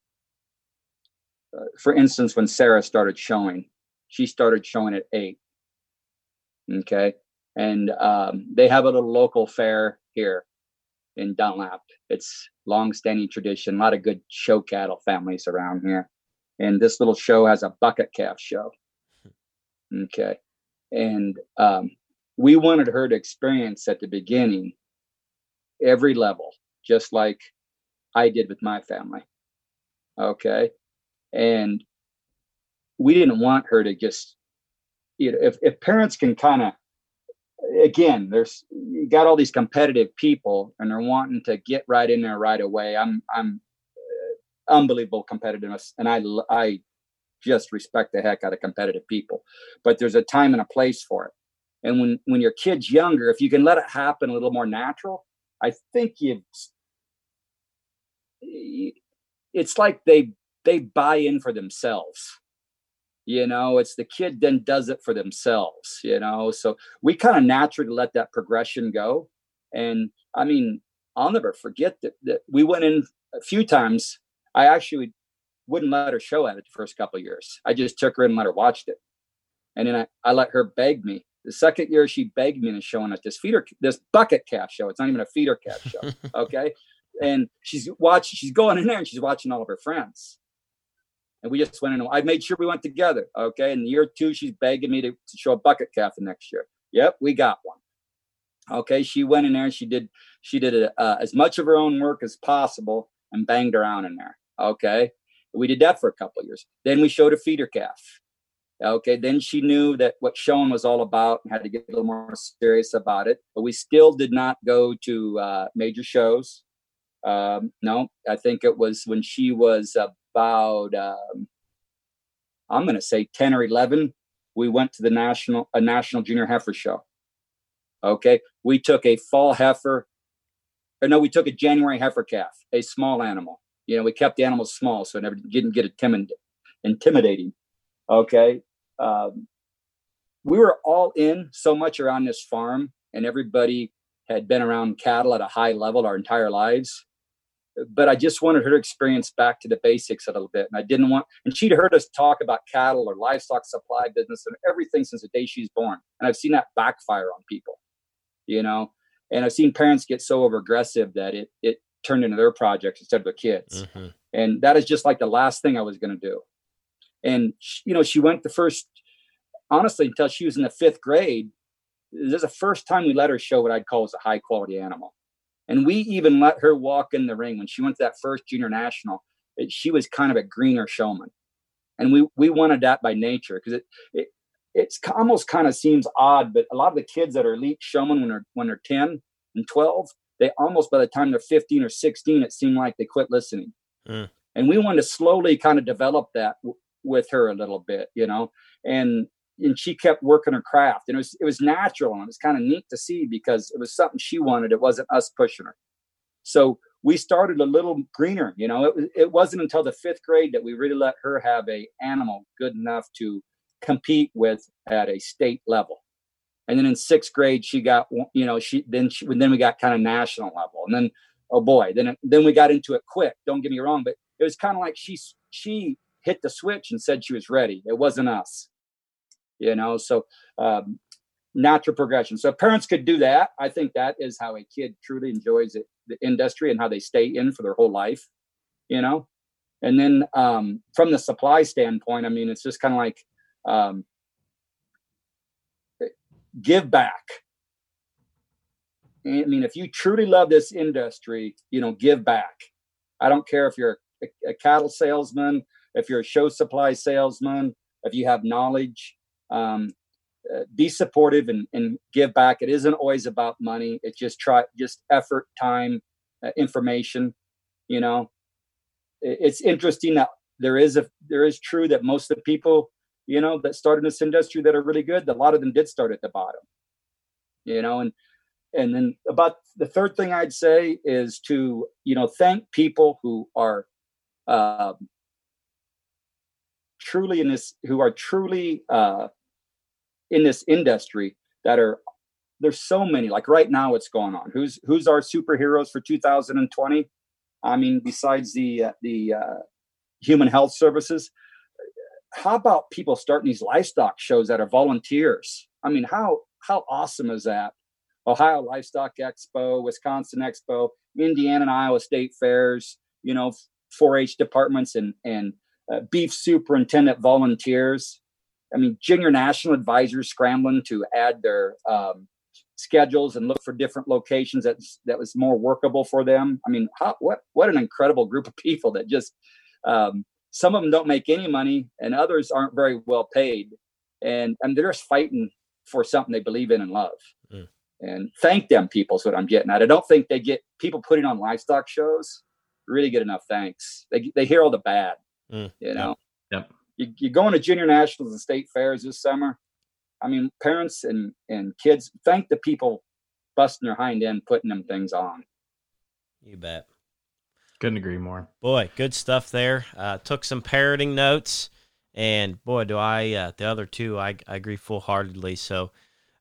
uh, for instance, when Sarah started showing, she started showing at eight. Okay, and um, they have a little local fair here in Dunlap. It's long-standing tradition. A lot of good show cattle families around here and this little show has a bucket calf show. Okay. And um, we wanted her to experience at the beginning every level, just like I did with my family. Okay. And we didn't want her to just, you know, if, if parents can kind of, again, there's, you got all these competitive people and they're wanting to get right in there right away. I'm, I'm uh, unbelievable competitiveness, and I I just respect the heck out of competitive people. But there's a time and a place for it. And when when your kid's younger, if you can let it happen a little more natural, I think you it's like they they buy in for themselves. You know it's the kid then does it for themselves you know? So we kind of naturally let that progression go. And i mean i'll never forget that, that we went in a few times. I actually wouldn't let her show at it the first couple years. I just took her and let her watch it. And then I, I let her beg me the second year she begged me into showing at this feeder this bucket calf show it's not even a feeder calf show *laughs* okay and she's watching she's going in there and she's watching all of her friends and we just went in. I made sure we went together. Okay. In year two, she's begging me to, to show a bucket calf the next year. Yep, we got one. Okay. She went in there and she did she did a, uh, as much of her own work as possible and banged around in there. Okay. We did that for a couple years. Then we showed a feeder calf. Okay. Then she knew that what showing was all about and had to get a little more serious about it. But we still did not go to uh, major shows. Um, no, I think it was when she was about um, I'm going to say 10 or 11, we went to the national a national junior heifer show. Okay, we took a fall heifer, or no, we took a January heifer calf, a small animal. You know, we kept the animals small so it never didn't get intimidating. Okay, um, we were all in so much around this farm, and everybody had been around cattle at a high level our entire lives but I just wanted her to experience back to the basics a little bit. And I didn't want, and she'd heard us talk about cattle or livestock supply business and everything since the day she's born. And I've seen that backfire on people, you know, and I've seen parents get so over aggressive that it, it turned into their projects instead of their kids. Mm-hmm. And that is just like the last thing I was going to do. And, she, you know, she went the first, honestly, until she was in the fifth grade. This is the first time we let her show what I'd call as a high quality animal and we even let her walk in the ring when she went to that first junior national. It, she was kind of a greener showman. And we, we wanted that by nature because it, it it's almost kind of seems odd, but a lot of the kids that are elite showmen when they're when they're 10 and 12, they almost by the time they're 15 or 16, it seemed like they quit listening. Mm. And we wanted to slowly kind of develop that with her a little bit, you know. And and she kept working her craft and it was it was natural and it was kind of neat to see because it was something she wanted it wasn't us pushing her. So we started a little greener you know? It, it wasn't until the fifth grade that we really let her have a animal good enough to compete with at a state level. And then in sixth grade she got you know she then she then we got kind of national level and then oh boy then then we got into it quick don't get me wrong but it was kind of like she she hit the switch and said she was ready. It wasn't us you know so um, natural progression. So parents could do that i think that is how a kid truly enjoys it, the industry and how they stay in for their whole life you know? And then um, from the supply standpoint i mean it's just kind of like um, give back. I mean if you truly love this industry you know give back. I don't care if you're a, a cattle salesman if you're a show supply salesman if you have knowledge um, uh, be supportive and, and give back. It isn't always about money. It's just try, just effort, time, uh, information. You know, it, it's interesting that there is a there is true that most of the people you know that start in this industry that are really good. A lot of them did start at the bottom. You know, and and then about the third thing I'd say is to you know thank people who are uh, truly in this who are truly uh, in this industry that are there's so many like right now what's going on. Who's who's our superheroes for 2020 i mean besides the uh, the uh, human health services how about people starting these livestock shows that are volunteers? I mean how how awesome is that? Ohio livestock expo wisconsin expo indiana and iowa state fairs you know 4-h departments and and uh, beef superintendent volunteers I mean, junior national advisors scrambling to add their um, schedules and look for different locations that that was more workable for them. I mean, how, what what an incredible group of *laughs* people that just um, some of them don't make any money and others aren't very well paid, and and they're just fighting for something they believe in and love. Mm. And thank them, people. Is what I'm getting at. I don't think they get people putting on livestock shows really get enough thanks. They they hear all the bad, mm. you know. Yep. yep you, you're going to junior nationals and state fairs this summer. I mean, parents and, and kids, thank the people busting their hind end, putting them things on. You bet. Couldn't agree more. Boy, good stuff there. Uh, took some parroting notes, and boy, do I uh, the other two I, I agree full heartedly. So,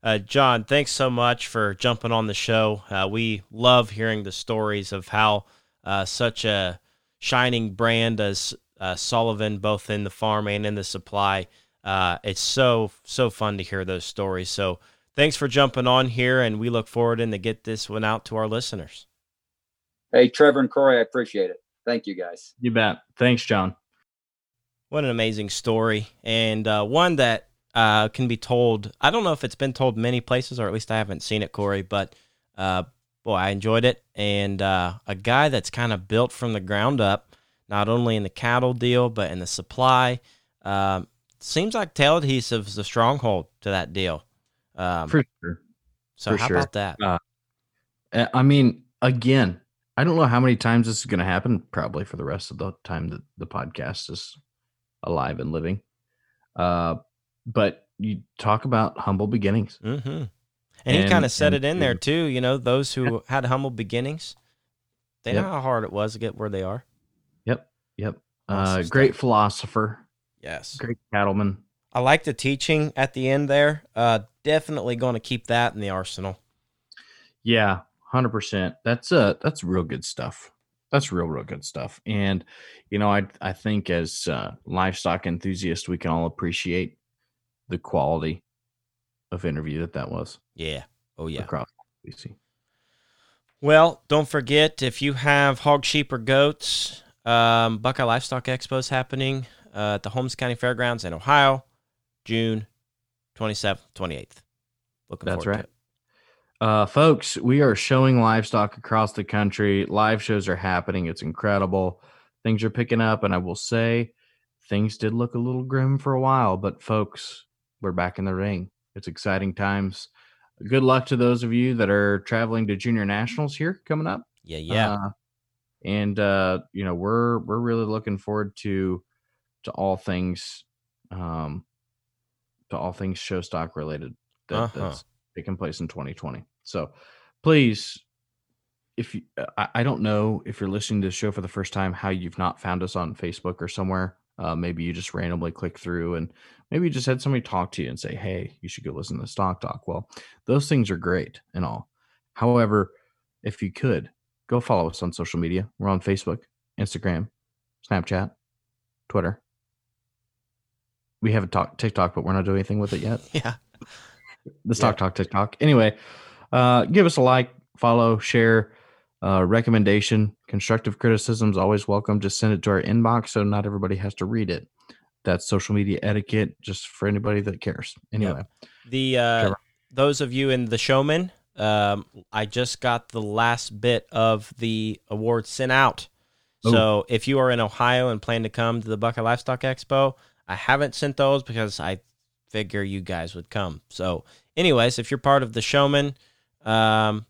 uh, John, thanks so much for jumping on the show. Uh, we love hearing the stories of how uh, such a shining brand as uh, Sullivan, both in the farm and in the supply. it's so so fun to hear those stories. So, thanks for jumping on here, and we look forward in to get this one out to our listeners. Hey, Trevor and Corey, I appreciate it. Thank you, guys. You bet. Thanks, John. What an amazing story, and uh, one that uh, can be told. I don't know if it's been told many places, or at least I haven't seen it, Corey. But uh, boy, I enjoyed it, and uh, a guy that's kind of built from the ground up, not only in the cattle deal but in the supply. Um, seems like Tail Adhesive is a stronghold to that deal. Um, For sure. So For how sure. about that? Uh, I mean, again, I don't know how many times this is going to happen. Probably for the rest of the time that the podcast is alive and living. Uh, but you talk about humble beginnings. Mm-hmm. And, and, he kind of said it in there too. You know, those who had humble beginnings, they yep. know how hard it was to get where they are. Yep. Yep. Uh, great philosopher. Yes. Great cattleman. I like the teaching at the end there. Uh, definitely going to keep that in the arsenal. Yeah, hundred percent. That's uh that's real good stuff. That's real, real good stuff. And you know, I I think as uh, livestock enthusiasts, we can all appreciate the quality of interview that that was. Yeah. Oh yeah. Across BC. Well, don't forget if you have hog, sheep, or goats, um, Buckeye Livestock Expo is happening uh, at the Holmes County Fairgrounds in Ohio, June 27th, 28th. Looking That's forward right. Uh, folks, we are showing livestock across the country. Live shows are happening. It's incredible. Things are picking up, and I will say things did look a little grim for a while, but folks, we're back in the ring. It's exciting times. Good luck to those of you that are traveling to junior nationals here coming up. Yeah, yeah. Uh, and uh, you know, we're we're really looking forward to to all things um to all things show stock related that, uh-huh. that's taking place in 2020. So please, if you, I, I, don't know if you're listening to the show for the first time, how you've not found us on Facebook or somewhere. Uh, maybe you just randomly click through and maybe you just had somebody talk to you and say, Hey, you should go listen to Stock Talk. Well, those things are great and all. However, if you could go follow us on social media, we're on Facebook, Instagram, Snapchat, Twitter. We have a talk TikTok, but we're not doing anything with it yet. *laughs* Yeah. The Stock yeah. Talk TikTok. Anyway, uh, give us a like, follow, share, uh, recommendation, constructive criticisms always welcome. Just send it to our inbox so not everybody has to read it. That's social media etiquette, just for anybody that cares. Anyway, the uh, those of you in the showman, um, I just got the last bit of the award sent out. Ooh. So if you are in Ohio and plan to come to the Buckeye Livestock Expo, I haven't sent those because I figure you guys would come. So, anyways, if you're part of the showman, um,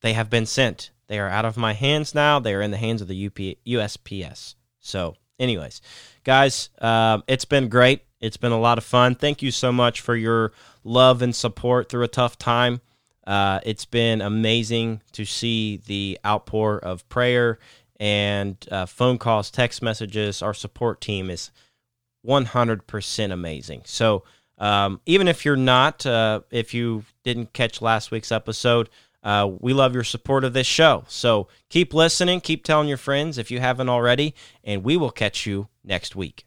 they have been sent. They are out of my hands now. They are in the hands of the UP, USPS. So, anyways, guys, uh, it's been great. It's been a lot of fun. Thank you so much for your love and support through a tough time. Uh, it's been amazing to see the outpour of prayer and uh, phone calls, text messages. Our support team is 100% amazing. So, um, even if you're not, uh, if you didn't catch last week's episode, uh, we love your support of this show. So keep listening, keep telling your friends if you haven't already, and we will catch you next week.